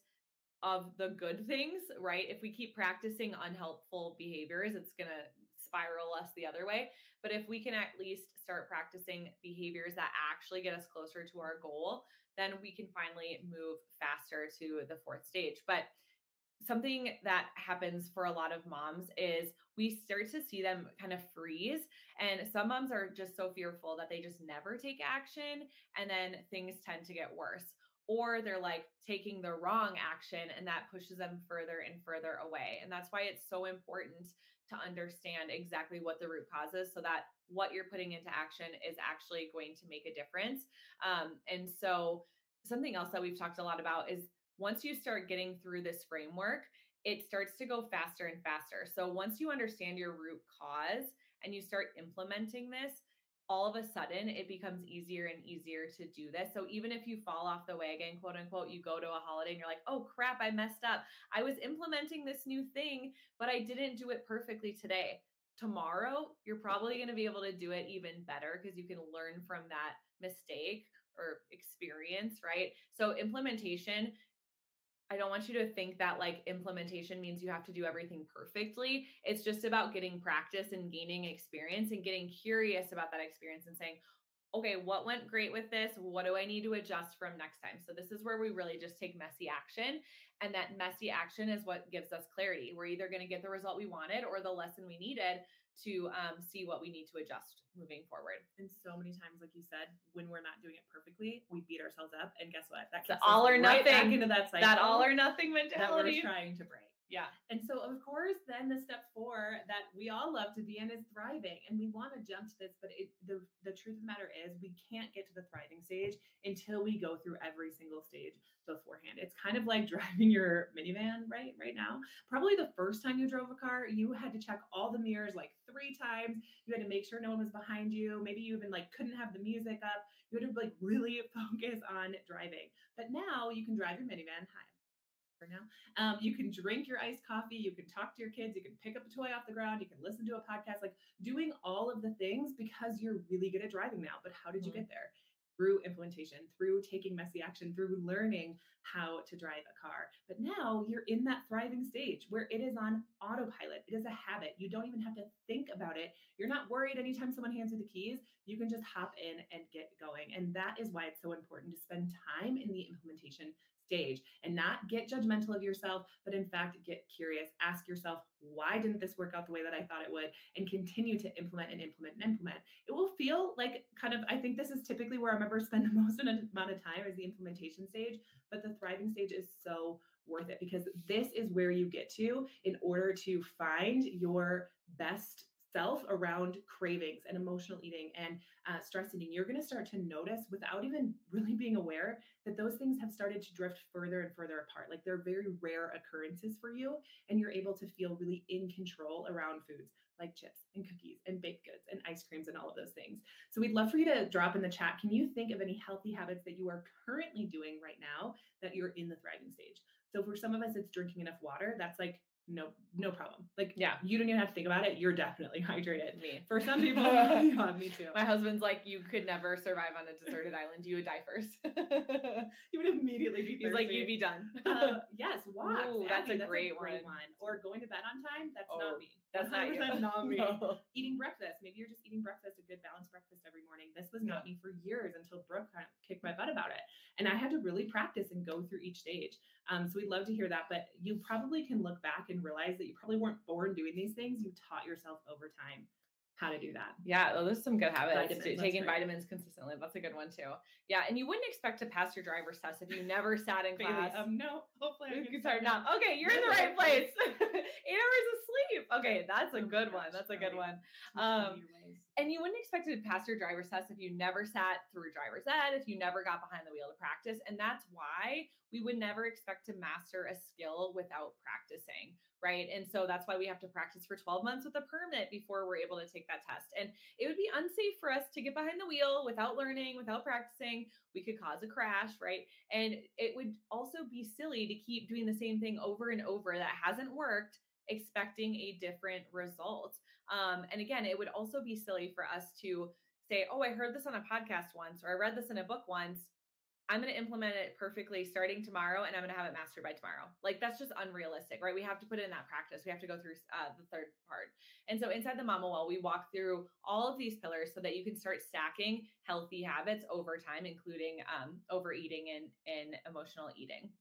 of the good things, right? If we keep practicing unhelpful behaviors, it's going to spiral us the other way. But if we can at least start practicing behaviors that actually get us closer to our goal, then we can finally move faster to the fourth stage. But something that happens for a lot of moms is we start to see them kind of freeze and some moms are just so fearful that they just never take action and then things tend to get worse or they're like taking the wrong action and that pushes them further and further away. And that's why it's so important to understand exactly what the root cause is so that what you're putting into action is actually going to make a difference. Um, and so, something else that we've talked a lot about is once you start getting through this framework, it starts to go faster and faster. So, once you understand your root cause and you start implementing this, all of a sudden it becomes easier and easier to do this. So even if you fall off the wagon, quote unquote, you go to a holiday and you're like, oh crap, I messed up. I was implementing this new thing, but I didn't do it perfectly today. Tomorrow, you're probably going to be able to do it even better because you can learn from that mistake or experience, right? So implementation I don't want you to think that like implementation means you have to do everything perfectly. It's just about getting practice and gaining experience and getting curious about that experience and saying, okay, what went great with this? What do I need to adjust from next time? So, this is where we really just take messy action. And that messy action is what gives us clarity. We're either going to get the result we wanted or the lesson we needed to um, see what we need to adjust moving forward. And so many times, like you said, when we're not doing it perfectly, we beat ourselves up. And guess what? That all or right nothing into that cycle. That all or nothing mentality that we're trying to break. Yeah. And so, of course, then the step four that we all love to be in is thriving. And we want to jump to this, but it, the, the truth of the matter is we can't get to the thriving stage until we go through every single stage beforehand. It's kind of like driving your minivan, right? Right now. Probably the first time you drove a car, you had to check all the mirrors like three times. You had to make sure no one was behind you. Maybe you even like couldn't have the music up. You had to like really focus on driving. But now you can drive your minivan. Hi, now. Um, you can drink your iced coffee, you can talk to your kids, you can pick up a toy off the ground, you can listen to a podcast, like doing all of the things because you're really good at driving now. But how did you mm-hmm. get there? Through implementation, through taking messy action, through learning how to drive a car. But now you're in that thriving stage where it is on autopilot. It is a habit. You don't even have to think about it. You're not worried anytime someone hands you the keys. You can just hop in and get going. And that is why it's so important to spend time in the implementation stage and not get judgmental of yourself, but in fact, get curious. Ask yourself, why didn't this work out the way that I thought it would? And continue to implement and implement and implement. It will feel like kind of, I think this is typically where our members spend the most amount of time is the implementation stage, but the thriving stage is so worth it because this is where you get to in order to find your best self around cravings and emotional eating and uh, stress eating, you're going to start to notice without even really being aware that those things have started to drift further and further apart. Like they're very rare occurrences for you, and you're able to feel really in control around foods like chips and cookies and baked goods and ice creams and all of those things. So we'd love for you to drop in the chat. Can you think of any healthy habits that you are currently doing right now that you're in the thriving stage? So for some of us, it's drinking enough water. That's like no no problem. Like yeah. you don't even have to think about it. You're definitely hydrated. Me. For some people yeah, me too. My husband's like you could never survive on a deserted island. You would die first. You would immediately be thirsty. he's like you'd be done. Uh, yes walk Ooh, that's, a, that's great a great one. one. or going to bed on time that's oh, not me that's not, you. not me no. eating breakfast maybe you're just eating breakfast a good balanced breakfast every morning this was not me for years until brooke kind of kicked my butt about it and i had to really practice and go through each stage um, so we'd love to hear that. But you probably can look back and realize that you probably weren't born doing these things. You taught yourself over time how to do that. Yeah, well, there's some good habits. Vitamins, Taking vitamins consistently. That's a good one too. Yeah, and you wouldn't expect to pass your driver's test if you never sat in Bailey, class. um, no, hopefully I You can start now. Okay, you're in the right place. Eight hours of sleep. Okay, that's a Oh good one. That's a good right. one. Um. And you wouldn't expect to pass your driver's test if you never sat through driver's ed, if you never got behind the wheel to practice. And that's why we would never expect to master a skill without practicing, right? And so that's why we have to practice for 12 months with a permit before we're able to take that test. And it would be unsafe for us to get behind the wheel without learning, without practicing. We could cause a crash, right? And it would also be silly to keep doing the same thing over and over that hasn't worked expecting a different result. Um, and again, it would also be silly for us to say, oh, I heard this on a podcast once, or I read this in a book once. I'm going to implement it perfectly starting tomorrow and I'm going to have it mastered by tomorrow. Like that's just unrealistic, right? We have to put in that practice. We have to go through uh, the third part. And so inside the Mama Well, we walk through all of these pillars so that you can start stacking healthy habits over time, including um, overeating and, and emotional eating.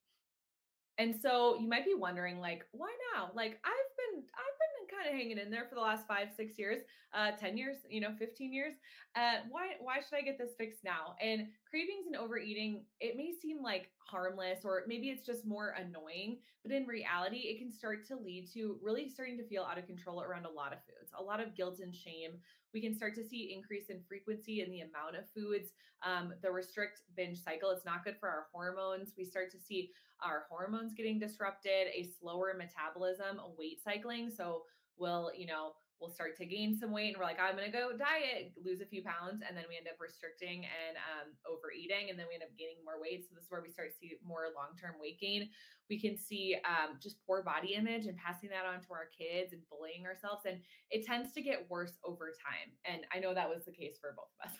And so you might be wondering, like, why now? Like, I've been, I've been kind of hanging in there for the last five, six years, uh, 10 years, you know, 15 years. Uh, why, why should I get this fixed now? And cravings and overeating, it may seem like harmless, or maybe it's just more annoying, but in reality, it can start to lead to really starting to feel out of control around a lot of foods, a lot of guilt and shame. We can start to see increase in frequency in the amount of foods, um, the restrict binge cycle. It's not good for our hormones. We start to see our hormones getting disrupted, a slower metabolism, weight cycling. So we'll, you know, we'll start to gain some weight and we're like, I'm going to go diet, lose a few pounds. And then we end up restricting and um, overeating. And then we end up gaining more weight. So this is where we start to see more long-term weight gain. We can see um, just poor body image and passing that on to our kids and bullying ourselves. And it tends to get worse over time. And I know that was the case for both of us.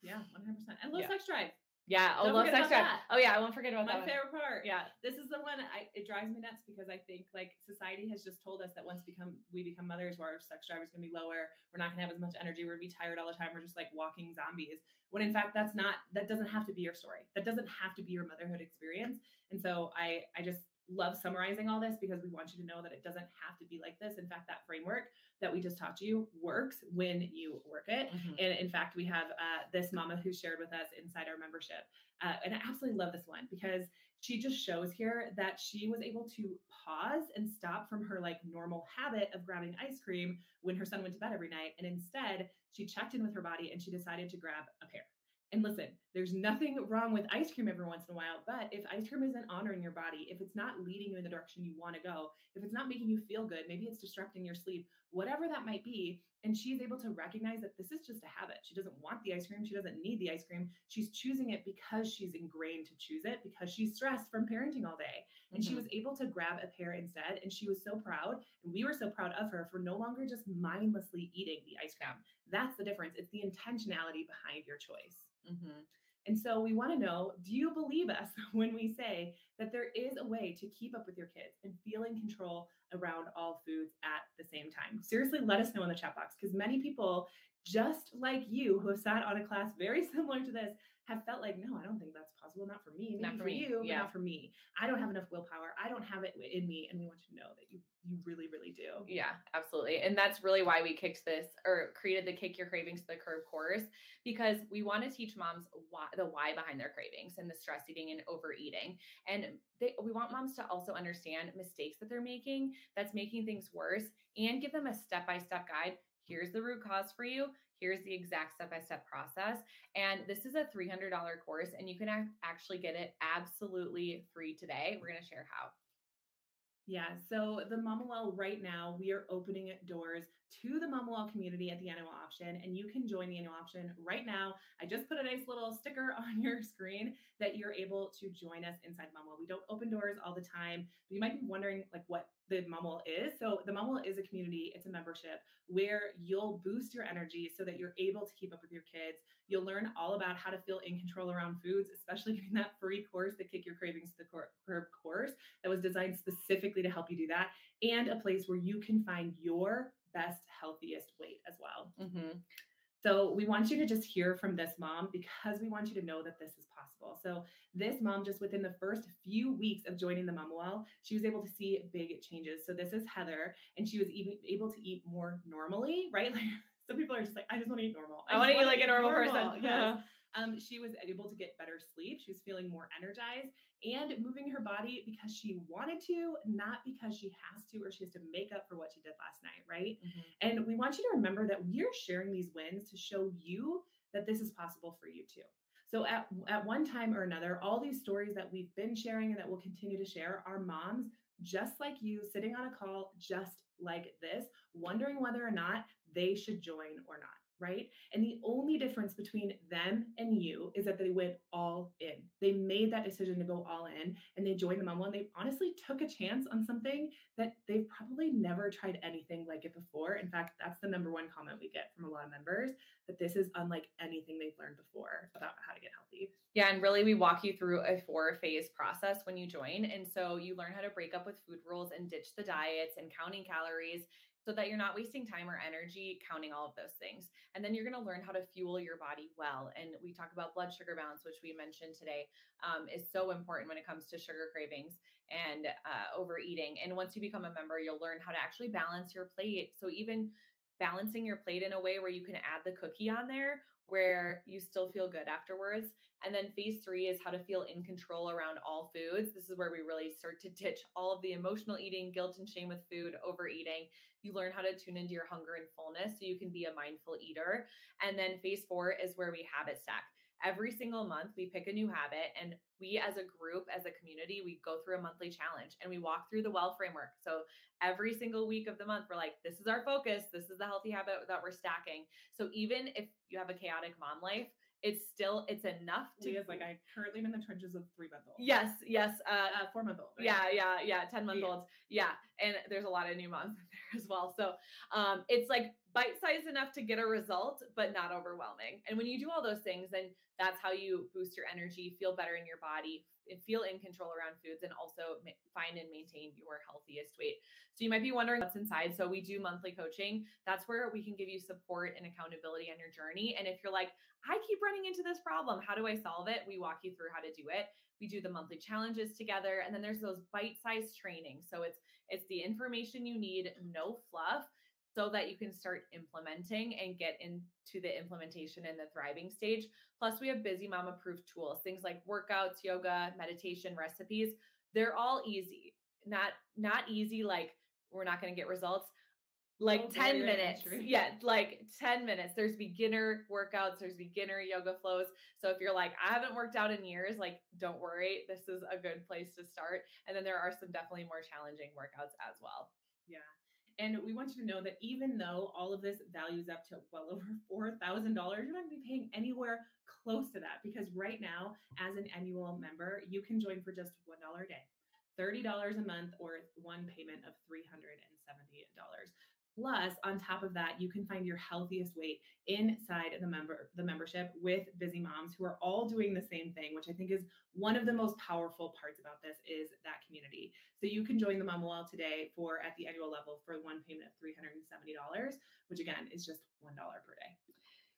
Yeah, 100%. And low Yeah. sex drive. Yeah. Oh, Don't forget sex drive. Oh yeah. I won't forget about My that. one. favorite part. Yeah. This is the one I, it drives me nuts because I think like society has just told us that once become we become mothers, our sex drive is going to be lower. We're not going to have as much energy. We're going to be tired all the time. We're just like walking zombies. When in fact that's not that doesn't have to be your story. That doesn't have to be your motherhood experience. And so I I just love summarizing all this because we want you to know that it doesn't have to be like this. In fact, that framework that we just taught you works when you work it. Mhm. And in fact, we have uh, this mama who shared with us inside our membership. Uh, and I absolutely love this one because she just shows here that she was able to pause and stop from her like normal habit of grabbing ice cream when her son went to bed every night. And instead, she checked in with her body and she decided to grab a pear. And listen, there's nothing wrong with ice cream every once in a while, but if ice cream isn't honoring your body, if it's not leading you in the direction you want to go, if it's not making you feel good, maybe it's disrupting your sleep, whatever that might be, and she's able to recognize that this is just a habit. She doesn't want the ice cream. She doesn't need the ice cream. She's choosing it because she's ingrained to choose it because she's stressed from parenting all day. And she Mhm. was able to grab a pear instead. And she was so proud. And we were so proud of her for no longer just mindlessly eating the ice cream. That's the difference. It's the intentionality behind your choice. Mhm. And so we want to know do you believe us when we say that there is a way to keep up with your kids and feel in control around all foods at the same time? Seriously, let us know in the chat box because many people, just like you, who have sat on a class very similar to this, have felt like, no, I don't think that's possible. Not for me. Maybe Not for for, you, yeah. but not for me. I don't have enough willpower. I don't have it in me. And we want you to know that you you really, really do. Yeah, absolutely. And that's really why we kicked this or created the Kick Your Cravings to the Curb course because we want to teach moms why, the why behind their cravings and the stress eating and overeating. And they, we want moms to also understand mistakes that they're making that's making things worse and give them a step by step guide. Here's the root cause for you. Here's the exact step by step process. And this is a $300 course, and you can ac- actually get it absolutely free today. We're going to share how. Yeah. So the Mama Well right now, we are opening doors to the Mama Well community at the annual option, and you can join the annual option right now. I just put a nice little sticker on your screen that you're able to join us inside Mama Well. We don't open doors all the time, but you might be wondering like what the Mama Well is. So the Mama Well is a community, it's a membership where you'll boost your energy so that you're able to keep up with your kids. You'll learn all about how to feel in control around foods, especially getting that free course, the Kick Your Cravings to the Curb course that was designed specifically to help you do that, and a place where you can find your best, healthiest weight as well. Mm-hmm. So we want you to just hear from this mom because we want you to know that this is possible. So this mom, just within the first few weeks of joining the Mama Well, she was able to see big changes. So this is Heather, and she was even able to eat more normally, right? Like some people are just like, I just want to eat normal. I want to eat like a normal, person. Yes. Um, she was able to get better sleep. She was feeling more energized and moving her body because she wanted to, not because she has to or she has to make up for what she did last night, right? Mhm. And we want you to remember that we're sharing these wins to show you that this is possible for you too. So at, at one time or another, all these stories that we've been sharing and that we'll continue to share are moms just like you sitting on a call just like this, wondering whether or not they should join or not. Right. And the only difference between them and you is that they went all in. They made that decision to go all in and they joined the Mama and they honestly took a chance on something that they've probably never tried anything like it before. In fact, that's the number one comment we get from a lot of members that this is unlike anything they've learned before about how to get healthy. Yeah, and really we walk you through a four phase process when you join. And so you learn how to break up with food rules and ditch the diets and counting calories so that you're not wasting time or energy counting all of those things. And then you're going to learn how to fuel your body well. And we talk about blood sugar balance, which we mentioned today, um, is so important when it comes to sugar cravings and uh, overeating. And once you become a member, you'll learn how to actually balance your plate. So even balancing your plate in a way where you can add the cookie on there where you still feel good afterwards. And then phase three is how to feel in control around all foods. This is where we really start to ditch all of the emotional eating, guilt and shame with food, overeating. You learn how to tune into your hunger and fullness so you can be a mindful eater. And then phase four is where we habit stack. Every single month, we pick a new habit, and we as a group, as a community, we go through a monthly challenge and we walk through the well framework. So every single week of the month, we're like, this is our focus. This is the healthy habit that we're stacking. So even if you have a chaotic mom life, it's still it's enough to Leah's like, I currently am in the trenches of three month old. yes yes uh Uh, four month old. yeah yeah yeah 10 month Yeah. olds yeah and there's a lot of new moms in there as well so um it's like bite sized enough to get a result but not overwhelming and when you do all those things then that's how you boost your energy feel better in your body and feel in control around foods and also find and maintain your healthiest weight so you might be wondering what's inside. So we do monthly coaching. That's where we can give you support and accountability on your journey. And if you're like i keep running into this problem. How do i solve it? We walk you through how to do it. We do the monthly challenges together. And then there's those bite-sized trainings so it's it's the information you need no fluff so that you can start implementing and get into the implementation and the thriving stage. Plus we have busy mom approved tools things like workouts yoga meditation recipes. They're all easy. Not not easy like we're not going to get results. Like Oh, 10 minutes yeah like 10 minutes there's beginner workouts there's beginner yoga flows. So if you're like i haven't worked out in years like don't worry this is a good place to start. And then there are some definitely more challenging workouts as well. Yeah. And we want you to know that even though all of this values up to well over $4,000, you're not going to be paying anywhere close to that because right now, as an annual member, you can join for just $1 a day, $30 a month, or one payment of $370. Plus, on top of that, you can find your healthiest weight inside the member the membership with busy moms who are all doing the same thing, which I think is one of the most powerful parts about this is that community. So you can join the Mama Well today for at the annual level for one payment of $370, which again is just $1 per day.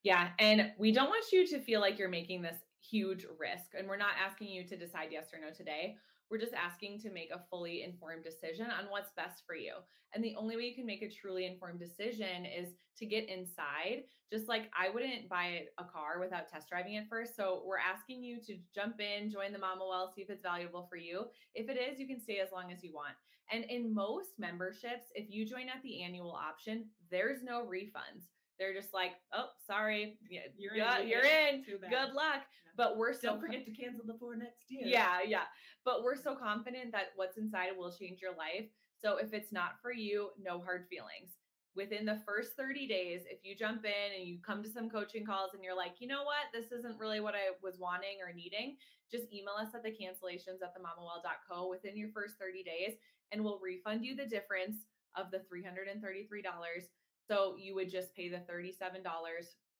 yeah and we don't want you to feel like you're making this huge risk. And we're not asking you to decide yes or no today. We're just asking to make a fully informed decision on what's best for you. And the only way you can make a truly informed decision is to get inside. Just like I wouldn't buy a car without test driving it first. So we're asking you to jump in, join the Mama Well, see if it's valuable for you. If it is, you can stay as long as you want. And in most memberships, if you join at the annual option, there's no refunds. They're just like, oh, sorry, you're in. You're in. Good luck. Yeah. But we're so don't forget to cancel the four next year. Yeah, yeah. But we're so confident that what's inside will change your life. So if it's not for you, no hard feelings. Within the first 30 days, if you jump in and you come to some coaching calls and you're like, you know what, this isn't really what I was wanting or needing, just email us at the cancellations at themamawell.co within your first 30 days and we'll refund you the difference of the $333 so you would just pay the $37.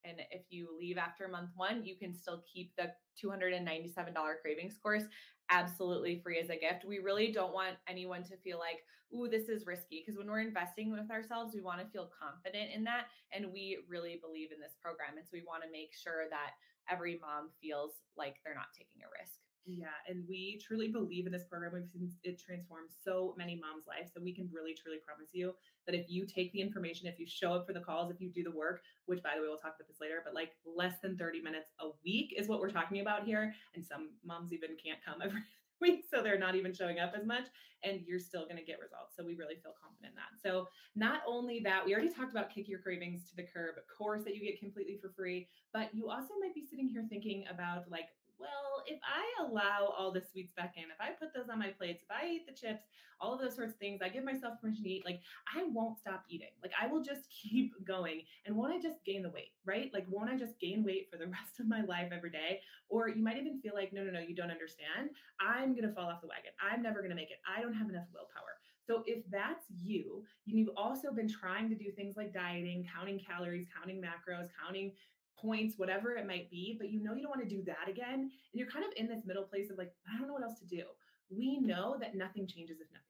And if you leave after month one, you can still keep the $297 cravings course absolutely free as a gift. We really don't want anyone to feel like, ooh, this is risky. Because when we're investing with ourselves, we want to feel confident in that. And we really believe in this program. And so we want to make sure that every mom feels like they're not taking a risk. Yeah, and we truly believe in this program. We've seen it transform so many moms' lives that we can really, truly promise you that if you take the information, if you show up for the calls, if you do the work, which by the way, we'll talk about this later, but like less than 30 minutes a week is what we're talking about here. And some moms even can't come every week, so they're not even showing up as much, and you're still going to get results. So we really feel confident in that. So not only that, we already talked about kick your cravings to the curb course that you get completely for free, but you also might be sitting here thinking about like well, if I allow all the sweets back in, if I put those on my plates, if I eat the chips, all of those sorts of things, I give myself permission to eat, like I won't stop eating. Like I will just keep going. And won't I just gain the weight, right? Like, won't I just gain weight for the rest of my life every day? Or you might even feel like, no, no, no, you don't understand. I'm going to fall off the wagon. I'm never going to make it. I don't have enough willpower. So if that's you, you've also been trying to do things like dieting, counting calories, counting macros, counting points, whatever it might be, but you know you don't want to do that again. And you're kind of in this middle place of like, I don't know what else to do. We know that nothing changes if nothing.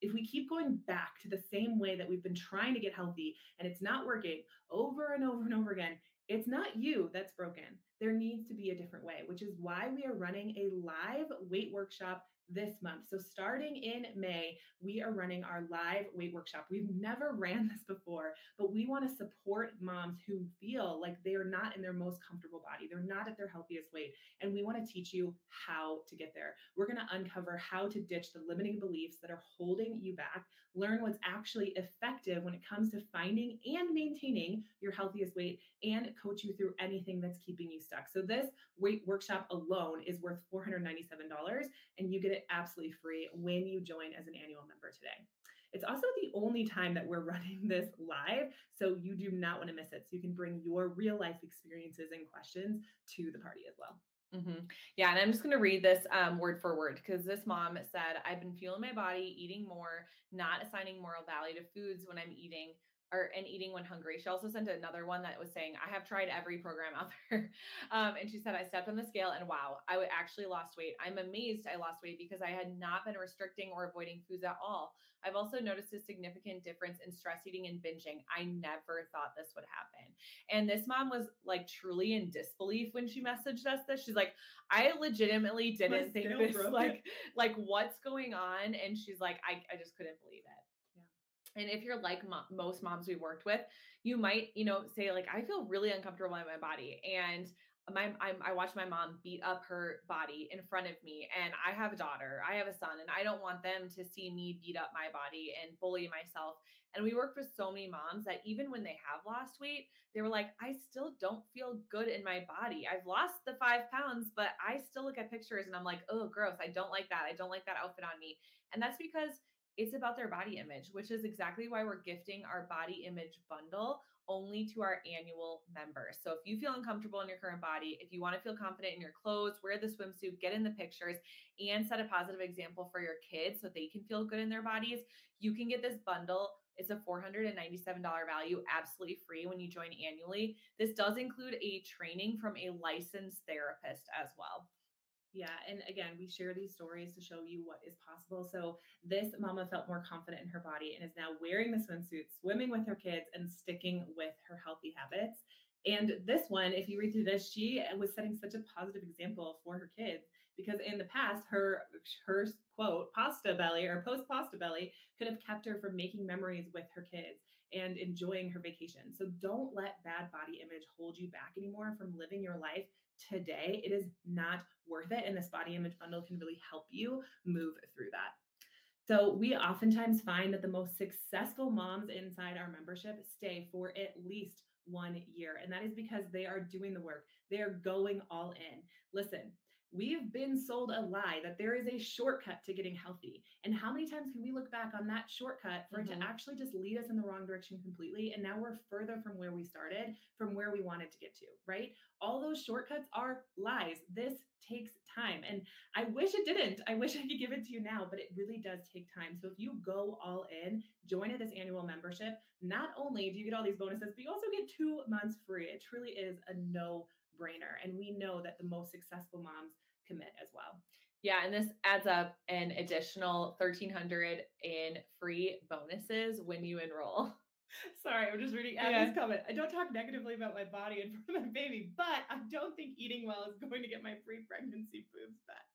If we keep going back to the same way that we've been trying to get healthy and it's not working over and over and over again, it's not you that's broken. There needs to be a different way, which is why we are running a live weight workshop this month. So, starting in May, we are running our live weight workshop. We've never ran this before, but we want to support moms who feel like they are not in their most comfortable body. They're not at their healthiest weight. And we want to teach you how to get there. We're going to uncover how to ditch the limiting beliefs that are holding you back, learn what's actually effective when it comes to finding and maintaining your healthiest weight, and coach you through anything that's keeping you stuck. So, this weight workshop alone is worth $497, and you get it it absolutely free when you join as an annual member today. It's also the only time that we're running this live, so you do not want to miss it. So you can bring your real life experiences and questions to the party as well. Mm-hmm. Yeah, and I'm just going to read this um, word for word because this mom said, I've been feeling my body, eating more, not assigning moral value to foods when I'm eating or and eating when hungry. She also sent another one that was saying, I have tried every program out there. Um, and she said, I stepped on the scale and wow, I actually lost weight. I'm amazed I lost weight because I had not been restricting or avoiding foods at all. I've also noticed a significant difference in stress eating and binging. I never thought this would happen. And this mom was like truly in disbelief when she messaged us this. She's like, I legitimately didn't think this like like what's going on. And she's like, I, I just couldn't believe it. And if you're like mo- most moms we worked with, you might, you know, say like, I feel really uncomfortable in my body, and my I'm, I watch my mom beat up her body in front of me, and I have a daughter, I have a son, and I don't want them to see me beat up my body and bully myself. And we work with so many moms that even when they have lost weight, they were like, I still don't feel good in my body. I've lost the five pounds, but I still look at pictures and I'm like, oh, gross. I don't like that. I don't like that outfit on me. And that's because it's about their body image, which is exactly why we're gifting our body image bundle only to our annual members. So if you feel uncomfortable in your current body, if you want to feel confident in your clothes, wear the swimsuit, get in the pictures, and set a positive example for your kids so they can feel good in their bodies, you can get this bundle. It's a $497 value, absolutely free when you join annually. This does include a training from a licensed therapist as well. Yeah. And again, we share these stories to show you what is possible. So this mama felt more confident in her body and is now wearing the swimsuit, swimming with her kids, and sticking with her healthy habits. And this one, if you read through this, she uh, was setting such a positive example for her kids because in the past, her her quote pasta belly or post pasta belly could have kept her from making memories with her kids and enjoying her vacation. So don't let bad body image hold you back anymore from living your life today. It is not worth it. And this body image bundle can really help you move through that. So, we oftentimes find that the most successful moms inside our membership stay for at least one year. And that is because they are doing the work, they are going all in. Listen, We've been sold a lie that there is a shortcut to getting healthy. And how many times can we look back on that shortcut for mm-hmm. it to mm-hmm. actually just lead us in the wrong direction completely? And now we're further from where we started, from where we wanted to get to, right? All those shortcuts are lies. This takes time. And I wish it didn't. I wish I could give it to you now, but it really does take time. So if you go all in, join at this annual membership, not only do you get all these bonuses, but you also get two months free. It truly is a no brainer. And we know that the most successful moms commit as well. Yeah, and this adds up an additional 1300 in free bonuses when you enroll. Sorry, I'm just reading Abby's yeah. comment. I don't talk negatively about my body in front of my baby, but I don't think eating well is going to get my pre-pregnancy boobs back.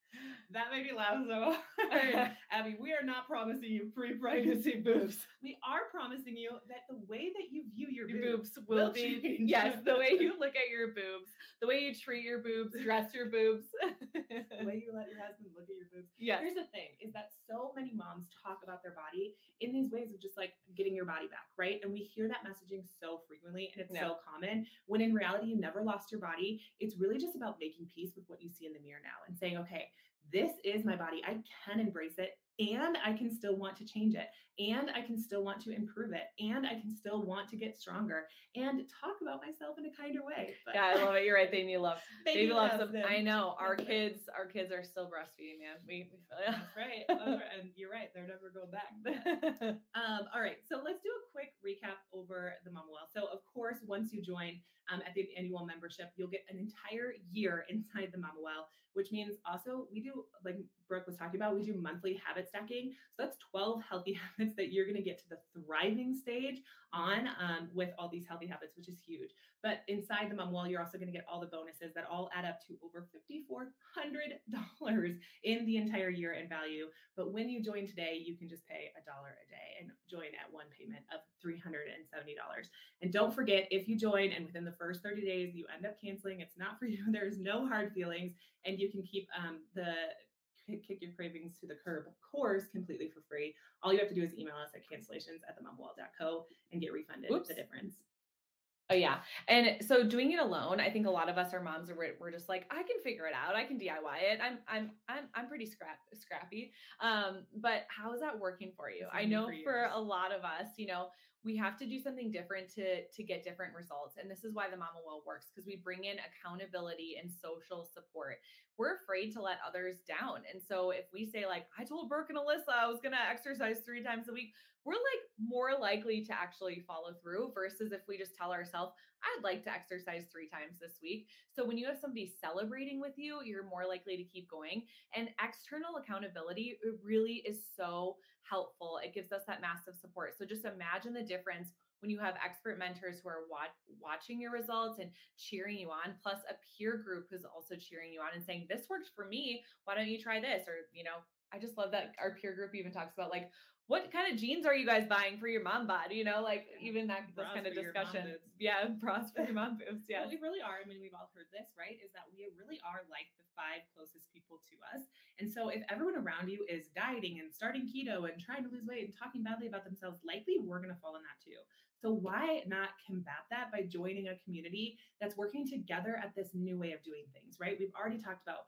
That made me laugh so. Abby, we are not promising you pre-pregnancy boobs. We are promising you that the way that you view your, your boobs, boobs, will, be change. yes, the way you look at your boobs, the way you treat your boobs, dress your boobs, the way you let your husband look at your boobs. Yeah. Here's the thing: is that so many moms talk about their body in these ways of just like getting your body back, right? And we hear that messaging so frequently, and it's no. so common. When in reality, you never lost your body. It's really just about making peace with what you see in the mirror now and saying, okay this is my body. I can embrace it and I can still want to change it and I can still want to improve it and I can still want to get stronger and talk about myself in a kinder way. But yeah, I love it. You're right. Baby love. Baby loves them. I know our kids, our kids are still breastfeeding, man. We, we That's right. and you're right. They're never going back. um, all right. So let's do a quick recap over the Mama Well. So of course, once you join um, at the annual membership, you'll get an entire year inside the Mama Well which means also we do, like Brooke was talking about, we do monthly habit stacking. So that's 12 healthy habits that you're going to get to the thriving stage on um, with all these healthy habits, which is huge. But inside the Mom Well, you're also going to get all the bonuses that all add up to over $5,400 in the entire year in value. But when you join today, you can just pay a dollar a day and join at one payment of $370. And don't forget, if you join and within the first 30 days you end up canceling, it's not for you. There's no hard feelings, and you can keep um, the kick your cravings to the curb course completely for free. All you have to do is email us at cancellations at themomwell.co and get refunded Oops. the difference. Oh yeah. And so doing it alone, I think a lot of us are moms are we're just like, I can figure it out. I can DIY it. I'm I'm I'm I'm pretty scrap scrappy. Um, but how is that working for you? I know for, for a lot of us, you know, we have to do something different to to get different results and this is why the mama well works because we bring in accountability and social support we're afraid to let others down and so if we say like i told Brooke and alyssa i was going to exercise three times a week we're like more likely to actually follow through versus if we just tell ourselves, I'd like to exercise three times this week. So when you have somebody celebrating with you, you're more likely to keep going. And external accountability it really is so helpful. It gives us that massive support. So just imagine the difference when you have expert mentors who are wat- watching your results and cheering you on, plus a peer group who's also cheering you on and saying, This worked for me. Why don't you try this? Or, you know, I just love that our peer group even talks about like, what kind of jeans are you guys buying for your mom bod? You know, like even that this kind of discussion. Yeah, bras for your mom boobs. Yeah. Well, we really are. I mean, we've all heard this, right? Is that we really are like the five closest people to us. And so if everyone around you is dieting and starting keto and trying to lose weight and talking badly about themselves, likely we're gonna fall in that too. So why not combat that by joining a community that's working together at this new way of doing things, right? We've already talked about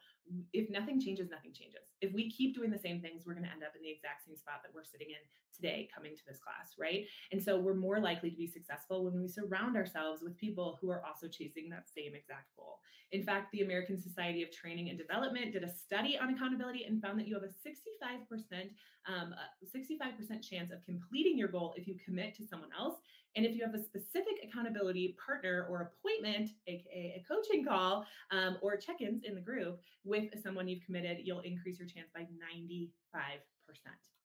if nothing changes, nothing changes. If we keep doing the same things, we're going to end up in the exact same spot that we're sitting in today coming to this class, right? And so we're more likely to be successful when we surround ourselves with people who are also chasing that same exact goal. In fact, the American Society of Training and Development did a study on accountability and found that you have a 65% um, a 65% chance of completing your goal if you commit to someone else And if you have a specific accountability partner or appointment, aka a coaching call um, or check-ins in the group with someone you've committed, you'll increase your chance by 95%.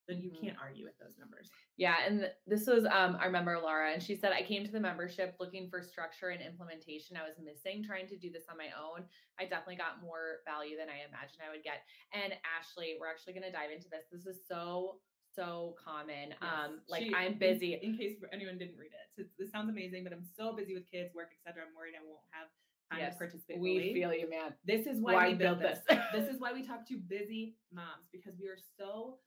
So you Mhm. can't argue with those numbers. Yeah, and th- this was um our member Laura, and she said I came to the membership looking for structure and implementation. I was missing trying to do this on my own. I definitely got more value than I imagined I would get. And Ashley, we're actually going to dive into this. This is so so common. Um, like She- I'm busy. In, case anyone didn't read it, so this sounds amazing, but I'm so busy with kids, work, etc. I'm worried I won't have time Yes, to participate. we fully. feel you, man. This is why, Why we build this. this. this is why we talk to busy moms because we are so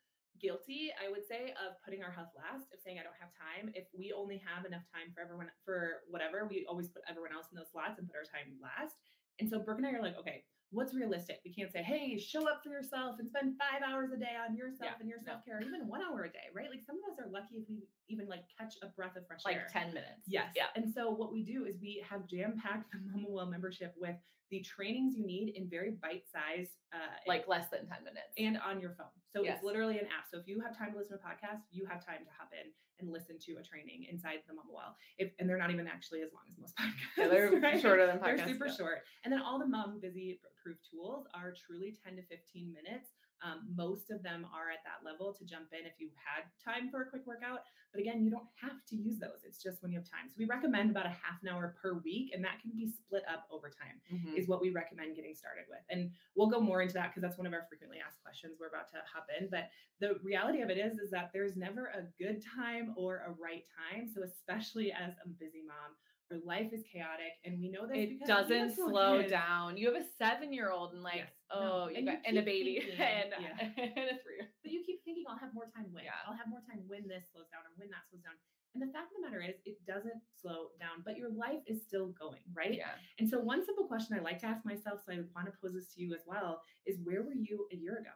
guilty, I would say, of putting our health last, of saying I don't have time. If we only have enough time for everyone for whatever, we always put everyone else in those slots and put our time last. And so Brooke and I are like, okay, what's realistic? We can't say, hey, show up for yourself and spend five hours a day on yourself Yeah, and your self-care, even one hour a day, right? Like some of us are lucky if we even like catch a breath of fresh air. Like 10 minutes. Yes. Yeah. And so what we do is we have jam-packed the Mama Well membership with the trainings you need in very bite-sized uh Like less than 10 minutes. and on your phone. So Yes. it's literally an app. So if you have time to listen to a podcast, you have time to hop in and listen to a training inside the Mama Well. If and they're not even actually as long as most podcasts. Yeah, they're right? shorter than They're super yeah. short. And then all the mom busy proof tools are truly 10 to 15 minutes. Um, most of them are at that level to jump in if you had time for a quick workout. But again, you don't have to use those. It's just when you have time. So we recommend about a half an hour per week, and that can be split up over time Mhm. is what we recommend getting started with. And we'll go more into that because that's one of our frequently asked questions we're about to hop in. But the reality of it is, is that there's never a good time or a right time. So especially as a busy mom, our life is chaotic, and we know that It because we have doesn't slow kids. down. You have a seven year old and like, Yes. No, oh, you and got, and a baby thinking, and, yeah. and a three. But you keep thinking, I'll have more time when. Yeah. I'll have more time when this slows down or when that slows down. And the fact of the matter is, it doesn't slow down, but your life is still going, right? Yeah. And so, one simple question I like to ask myself, so I want to pose this to you as well, is where were you a year ago?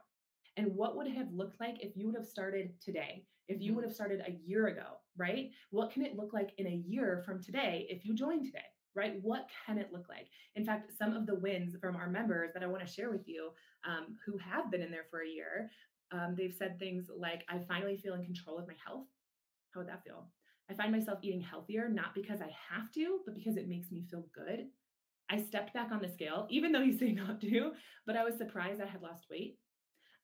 And what would it have looked like if you would have started today? If you would have started a year ago, right? What can it look like in a year from today if you join today, right? What can it look like? In fact, some of the wins from our members that I want to share with you um, who have been in there for a year, um, they've said things like, I finally feel in control of my health. How would that feel? I find myself eating healthier, not because I have to, but because it makes me feel good. I stepped back on the scale, even though you say not to, but I was surprised I had lost weight.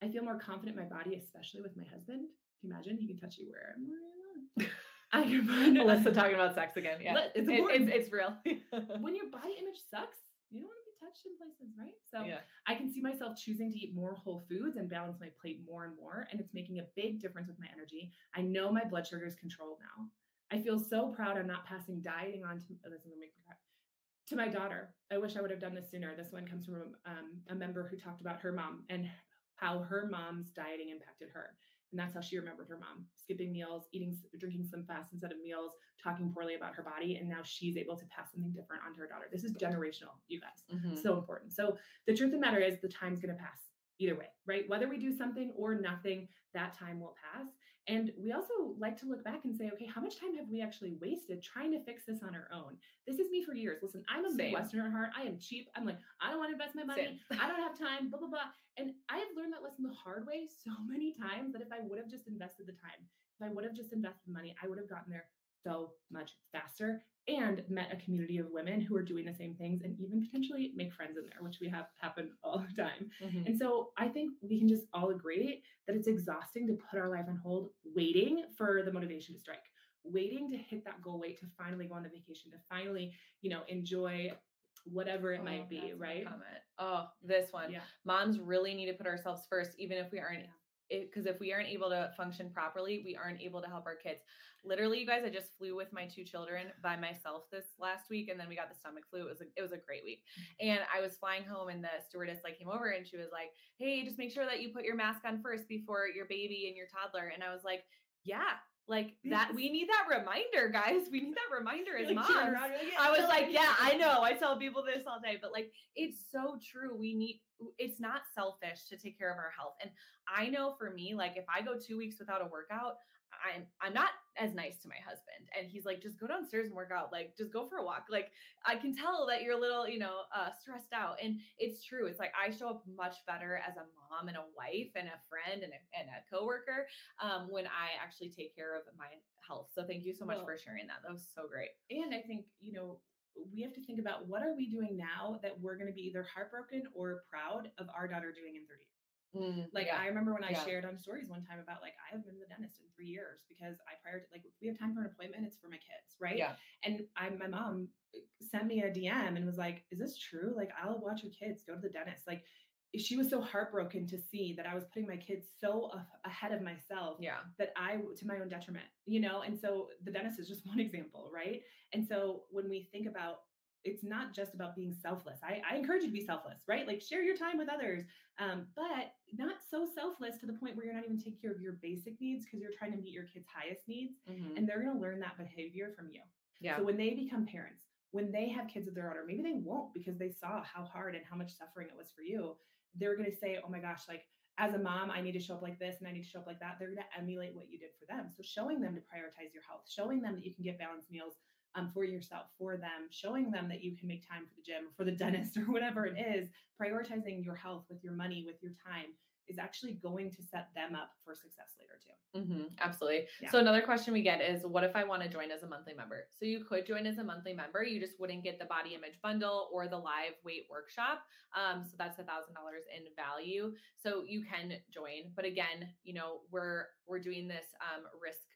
I feel more confident in my body, especially with my husband. Can you imagine? He can touch you wherever you want. I can find Alyssa talking about sex again. Yeah. It's It- it's, it's real. when your body image sucks, you don't want to be touched in places, right? So yeah. I can see myself choosing to eat more whole foods and balance my plate more and more, and it's making a big difference with my energy. I know my blood sugar is controlled now. I feel so proud I'm not passing dieting on to oh, this is gonna make me cry. To my daughter, I wish I would have done this sooner. This one comes from um, a member who talked about her mom and how her mom's dieting impacted her. And that's how she remembered her mom skipping meals, eating, drinking some fast instead of meals, talking poorly about her body. And now she's able to pass something different on to her daughter. This is generational, you guys Mhm. so important. So the truth of the matter is the time's going to pass either way, right? Whether we do something or nothing, that time will pass. And we also like to look back and say, okay, how much time have we actually wasted trying to fix this on our own? This is me for years. Listen, I'm a Same. Midwesterner at heart. I am cheap. I'm like, I don't want to invest my money. I don't have time, blah, blah, blah. And I have learned that lesson the hard way so many times that if I would have just invested the time, if I would have just invested the money, I would have gotten there so much faster and met a community of women who are doing the same things and even potentially make friends in there, which we have happen all the time. Mhm. And so I think we can just all agree that it's exhausting to put our life on hold, waiting for the motivation to strike, waiting to hit that goal weight, to finally go on the vacation, to finally, you know, enjoy whatever it Oh, might be, right? Comment. Oh, this one. Yeah. Moms really need to put ourselves first, even if we aren't. Yeah. Because if we aren't able to function properly, we aren't able to help our kids. Literally, you guys, I just flew with my two children by myself this last week, and then we got the stomach flu. It was a, it was a great week, and I was flying home, and the stewardess like came over, and she was like, "Hey, just make sure that you put your mask on first before your baby and your toddler." And I was like, "Yeah." Like that, we need that reminder, guys. We need that reminder as like, moms. around, like, I was like, yeah, know." I know. I tell people this all day, but like, it's so true. We need it's not selfish to take care of our health. And I know for me, like if I go two weeks without a workout, I'm I'm not as nice to my husband. And he's like, just go downstairs and work out. Like, just go for a walk. Like, I can tell that you're a little, you know, uh, stressed out. And it's true. It's like I show up much better as a mom and a wife and a friend and a, and a coworker um, when I actually take care of my health. So thank you so much Well- for sharing that. That was so great. And I think, you know, we have to think about what are we doing now that we're going to be either heartbroken or proud of our daughter doing in 30 years. Like yeah. I remember when I Yeah. shared on stories one time about like I haven't been to the dentist in three years because I prior to like we have time for an appointment, it's for my kids, right? Yeah. And I my mom uh, sent me a DM and was like, "Is this true? Like I'll watch your kids go to the dentist." Like she was so heartbroken to see that I was putting my kids so ahead of myself Yeah. that I to my own detriment, you know? And so the dentist is just one example, right? And so when we think about it's not just about being selfless. I, I encourage you to be selfless, right? Like share your time with others, um, but not so selfless to the point where you're not even taking care of your basic needs because you're trying to meet your kids' highest needs. Mhm. And they're going to learn that behavior from you. Yeah. So when they become parents, when they have kids of their own, or maybe they won't because they saw how hard and how much suffering it was for you, they're going to say, oh my gosh, like as a mom, I need to show up like this and I need to show up like that. They're going to emulate what you did for them. So showing them to prioritize your health, showing them that you can get balanced meals um, for yourself, for them, showing them that you can make time for the gym, for the dentist, or whatever it is, prioritizing your health with your money, with your time is actually going to set them up for success later too. hmm absolutely. Yeah. So another question we get is, what if I want to join as a monthly member? So you could join as a monthly member. You just wouldn't get the body image bundle or the live weight workshop. Um, so that's a thousand dollars in value. So you can join, but again, you know, we're we're doing this um, risk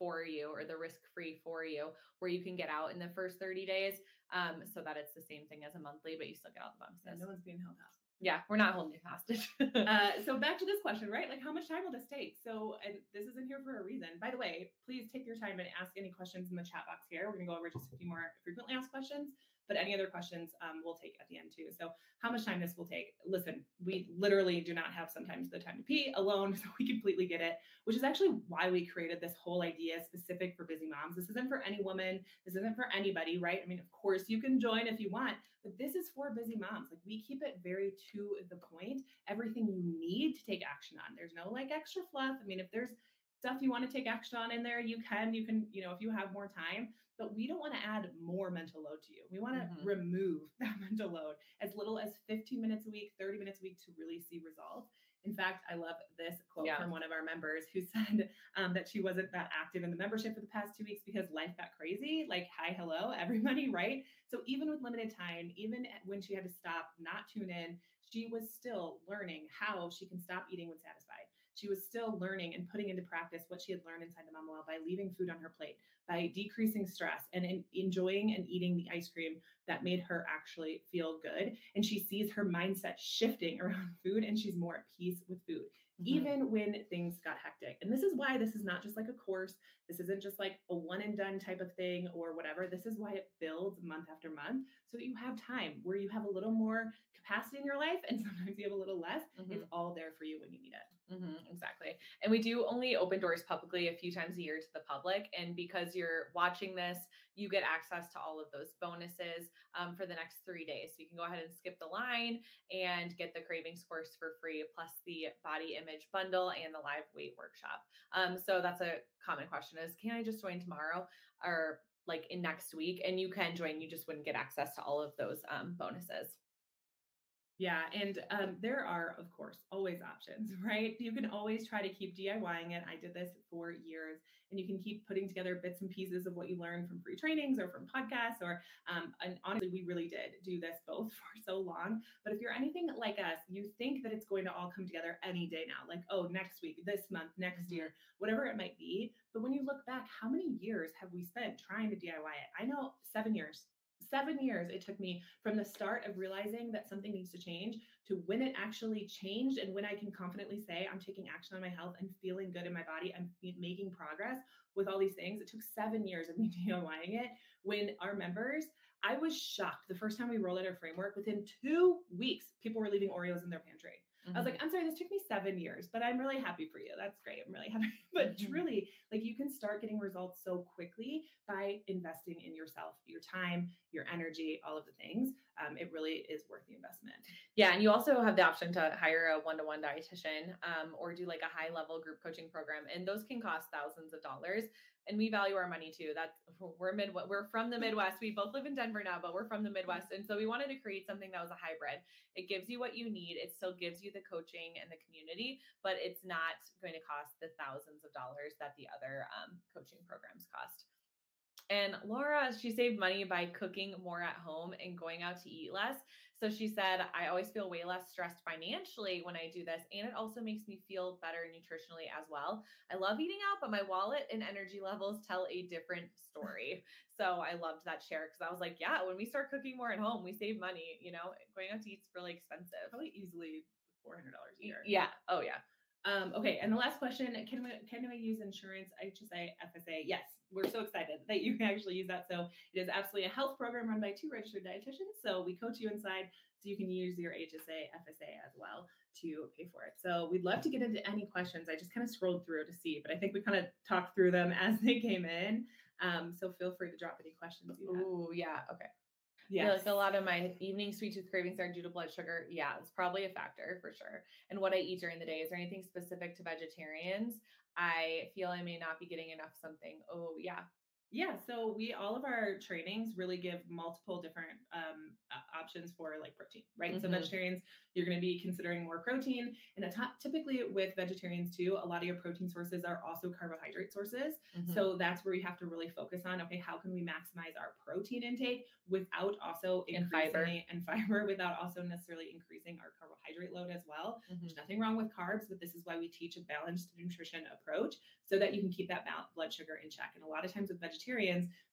for you or the risk free for you, where you can get out in the first thirty days. Um, so that it's the same thing as a monthly, but you still get all the Yeah, bonuses. no one's being held hostage. Yeah, we're not holding you hostage. uh, so back to this question, right? Like, how much time will this take? So, and this isn't here for a reason. By the way, please take your time and ask any questions in the chat box here. We're gonna go over just a few more frequently asked questions, but any other questions um, we'll take at the end too. So, how much time this will take? Listen, we literally do not have sometimes the time to pee alone, so we completely get it. Which is actually why we created this whole idea specific for busy moms. This isn't for any woman. This isn't for anybody, right? I mean, of course you can join if you want, but this is for busy moms. Like we keep it very to the point. Everything you need to take action on. There's no like extra fluff. I mean, if there's stuff you want to take action on in there, you can. You can, you know, if you have more time. But we don't want to add more mental load to you. We want to Mhm. remove that mental load as little as 15 minutes a week, 30 minutes a week to really see results. In fact, I love this quote Yeah. from one of our members who said um, that she wasn't that active in the membership for the past two weeks because life got crazy. Like, hi, hello, everybody, right? So even with limited time, even when she had to stop, not tune in, she was still learning how she can stop eating when satisfied. She was still learning and putting into practice what she had learned inside the Mama Well by leaving food on her plate, by decreasing stress and in, enjoying and eating the ice cream that made her actually feel good. And she sees her mindset shifting around food and she's more at peace with food Mhm. even when things got hectic. And this is why this is not just like a course. This isn't just like a one and done type of thing or whatever. This is why it builds month after month so that you have time where you have a little more capacity in your life and sometimes you have a little less. Mhm. It's all there for you when you need it. Hmm exactly. And we do only open doors publicly a few times a year to the public. And because you're watching this, you get access to all of those bonuses um, for the next three days. So you can go ahead and skip the line and get the cravings course for free, plus the body image bundle and the live weight workshop. Um, so that's a common question is can I just join tomorrow or like in next week? And you can join, you just wouldn't get access to all of those um, bonuses. Yeah, and um, there are, of course, always options, right? You can always try to keep DIYing it. I did this for years, and you can keep putting together bits and pieces of what you learned from free trainings or from podcasts. Or, um, and honestly, we really did do this both for so long. But if you're anything like us, you think that it's going to all come together any day now, like, oh, next week, this month, next year, whatever it might be. But when you look back, how many years have we spent trying to DIY it? I know seven years seven years it took me from the start of realizing that something needs to change to when it actually changed and when I can confidently say I'm taking action on my health and feeling good in my body. I'm making progress with all these things. It took seven years of me DIYing it. When our members, I was shocked the first time we rolled out our framework. Within two weeks, people were leaving Oreos in their pantry. I was like, I'm sorry, this took me seven years, but I'm really happy for you. That's great. I'm really happy. But Mhm. truly, like you can start getting results so quickly by investing in yourself, your time, your energy, all of the things. um, it really is worth the investment. Yeah, and you also have the option to hire a one-to-one dietitian um, or do like a high-level group coaching program, and those can cost thousands of dollars. And we value our money too. That's we're mid we're from the Midwest. We both live in Denver now, but we're from the Midwest, and so we wanted to create something that was a hybrid. It gives you what you need. It still gives you the coaching and the community, but it's not going to cost the thousands of dollars that the other um, coaching programs cost. And Laura, she saved money by cooking more at home and going out to eat less. So she said, I always feel way less stressed financially when I do this. And it also makes me feel better nutritionally as well. I love eating out, but my wallet and energy levels tell a different story. so I loved that share because I was like, yeah, when we start cooking more at home, we save money. You know, going out to eat's really expensive. Probably easily $400 a year. Yeah. Oh, yeah. Um, okay, and the last question: Can we can we use insurance, HSA, FSA? Yes, we're so excited that you can actually use that. So it is absolutely a health program run by two registered dietitians. So we coach you inside, so you can use your HSA, FSA as well to pay for it. So we'd love to get into any questions. I just kind of scrolled through to see, but I think we kind of talked through them as they came in. Um, so feel free to drop any questions. Oh yeah. Okay. Yeah, like a lot of my evening sweet tooth cravings are due to blood sugar. Yeah, it's probably a factor for sure. And what I eat during the day. Is there anything specific to vegetarians? I feel I may not be getting enough something. Oh, yeah. Yeah, so we all of our trainings really give multiple different um, options for like protein, right? So Mhm. vegetarians, you're going to be considering more protein, and top, typically with vegetarians too, a lot of your protein sources are also carbohydrate sources. Mhm. So that's where you have to really focus on. Okay, how can we maximize our protein intake without also increasing And fiber. and fiber, without also necessarily increasing our carbohydrate load as well. Mhm. There's nothing wrong with carbs, but this is why we teach a balanced nutrition approach so that you can keep that blood sugar in check. And a lot of times with vegetarians,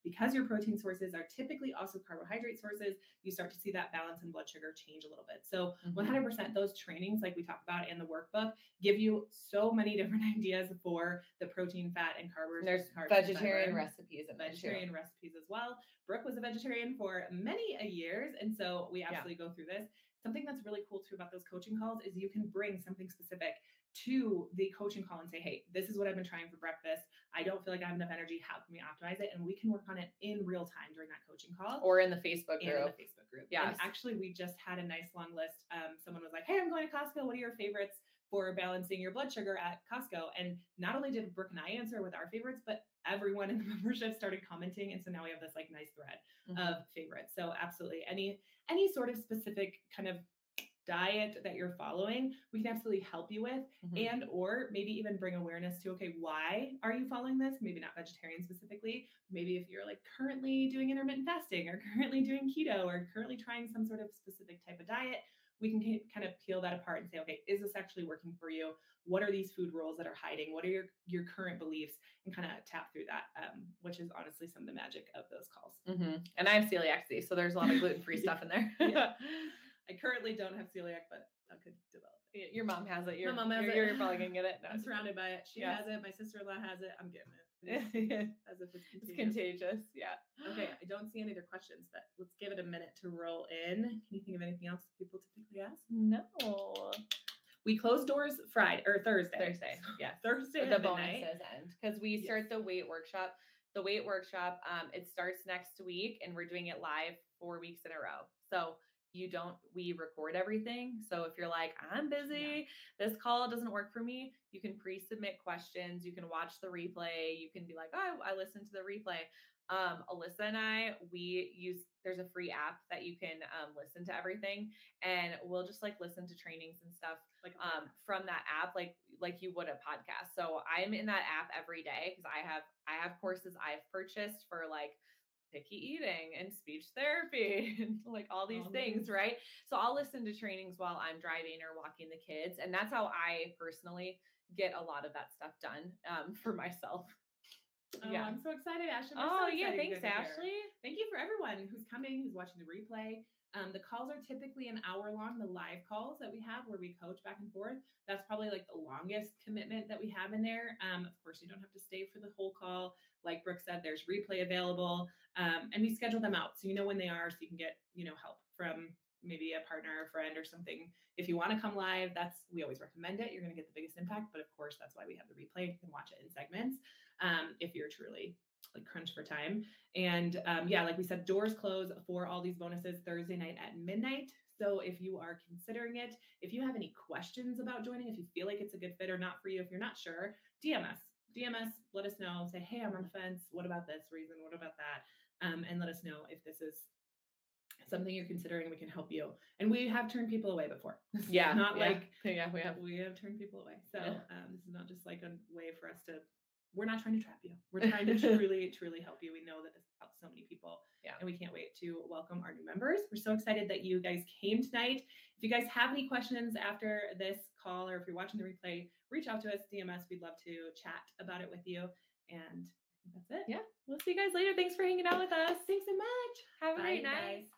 because your protein sources are typically also carbohydrate sources, you start to see that balance in blood sugar change a little bit. So Mhm. 100% those trainings, like we talked about in the workbook, give you so many different ideas for the protein, fat, and carbs. There's carbs vegetarian recipes vegetarian recipes as well. Brooke was a vegetarian for many a years, and so we Yeah. absolutely go through this. Something that's really cool too about those coaching calls is you can bring something specific to the coaching call and say, "Hey, this is what I've been trying for breakfast. I don't feel like I have enough energy. How can we optimize it?" And we can work on it in real time during that coaching call Or in the Facebook and in the group. Facebook group. Yes. And actually, we just had a nice long list. Um, someone was like, "Hey, I'm going to Costco. What are your favorites for balancing your blood sugar at Costco?" And not only did Brooke and I answer with our favorites, but everyone in the membership started commenting, and so now we have this like nice thread Mhm. of favorites. So absolutely, any any sort of specific kind of diet that you're following, we can absolutely help you with Mhm. and or maybe even bring awareness to okay why are you following this maybe not vegetarian specifically maybe if you're like currently doing intermittent fasting or currently doing keto or currently trying some sort of specific type of diet we can kind of peel that apart and say okay is this actually working for you what are these food rules that are hiding what are your your current beliefs and kind of tap through that um, which is honestly some of the magic of those calls Mhm. And I have celiac disease, so there's a lot of gluten free stuff in there. Yeah. i currently don't have celiac but i could develop Y- Your mom has it. You're, mom has you're, it. you're probably gonna get it. No, i'm surrounded by it she Yes. has it my sister-in-law has it i'm getting it it's as if it's contagious. contagious. Yeah. Okay, I don't see any other questions, but let's give it a minute to roll in. Can you think of anything else people typically ask? No. We close doors Friday or Thursday. Thursday. Yeah, Thursday the bonuses end because we Yes. start the weight workshop. The weight workshop, um, it starts next week, and we're doing it live four weeks in a row. So you don't we record everything. So if you're like, I'm busy, this call doesn't work for me, you can pre-submit questions. You can watch the replay. You can be like, oh, I listened to the replay. Um, Alyssa and I, we use there's a free app that you can um, listen to everything, and we'll just like listen to trainings and stuff Like um from that app like like you would a podcast so i'm in that app every day because i have i have courses i've purchased for like picky eating and speech therapy and like all these All things right so i'll listen to trainings while i'm driving or walking the kids and that's how i personally get a lot of that stuff done um for myself Oh, yeah. I'm so excited, Ashley. We're oh so yeah thanks are here. ashley Thank you for everyone who's coming, who's watching the replay. Um, the calls are typically an hour long, the live calls that we have where we coach back and forth. That's probably like the longest commitment that we have in there. Um, of course, you don't have to stay for the whole call. Like Brooke said, there's replay available. Um, and we schedule them out so you know when they are so you can get, you know, help from maybe a partner or friend or something. If you want to come live, that's we always recommend it. You're going to get the biggest impact. But of course, that's why we have the replay. You can watch it in segments um, if you're truly like crunch for time. And um, yeah, like we said, doors close for all these bonuses Thursday night at midnight. So if you are considering it, if you have any questions about joining, if you feel like it's a good fit or not for you, if you're not sure, DM us. DM us, let us know. Say, hey, I'm on the fence. What about this reason? What about that? Um, and let us know if this is something you're considering. We can help you. And we have turned people away before. Yeah. not yeah. like yeah, we have. we have turned people away. So Yeah. um, this is not just like a way for us to. We're not trying to trap you. We're trying to truly, truly help you. We know that this helps so many people. Yeah. And we can't wait to welcome our new members. We're so excited that you guys came tonight. If you guys have any questions after this call, or if you're watching the replay, reach out to us, DMS. We'd love to chat about it with you. And that's it. Yeah. We'll see you guys later. Thanks for hanging out with us. Thanks so much. Have a Bye, great night. guys.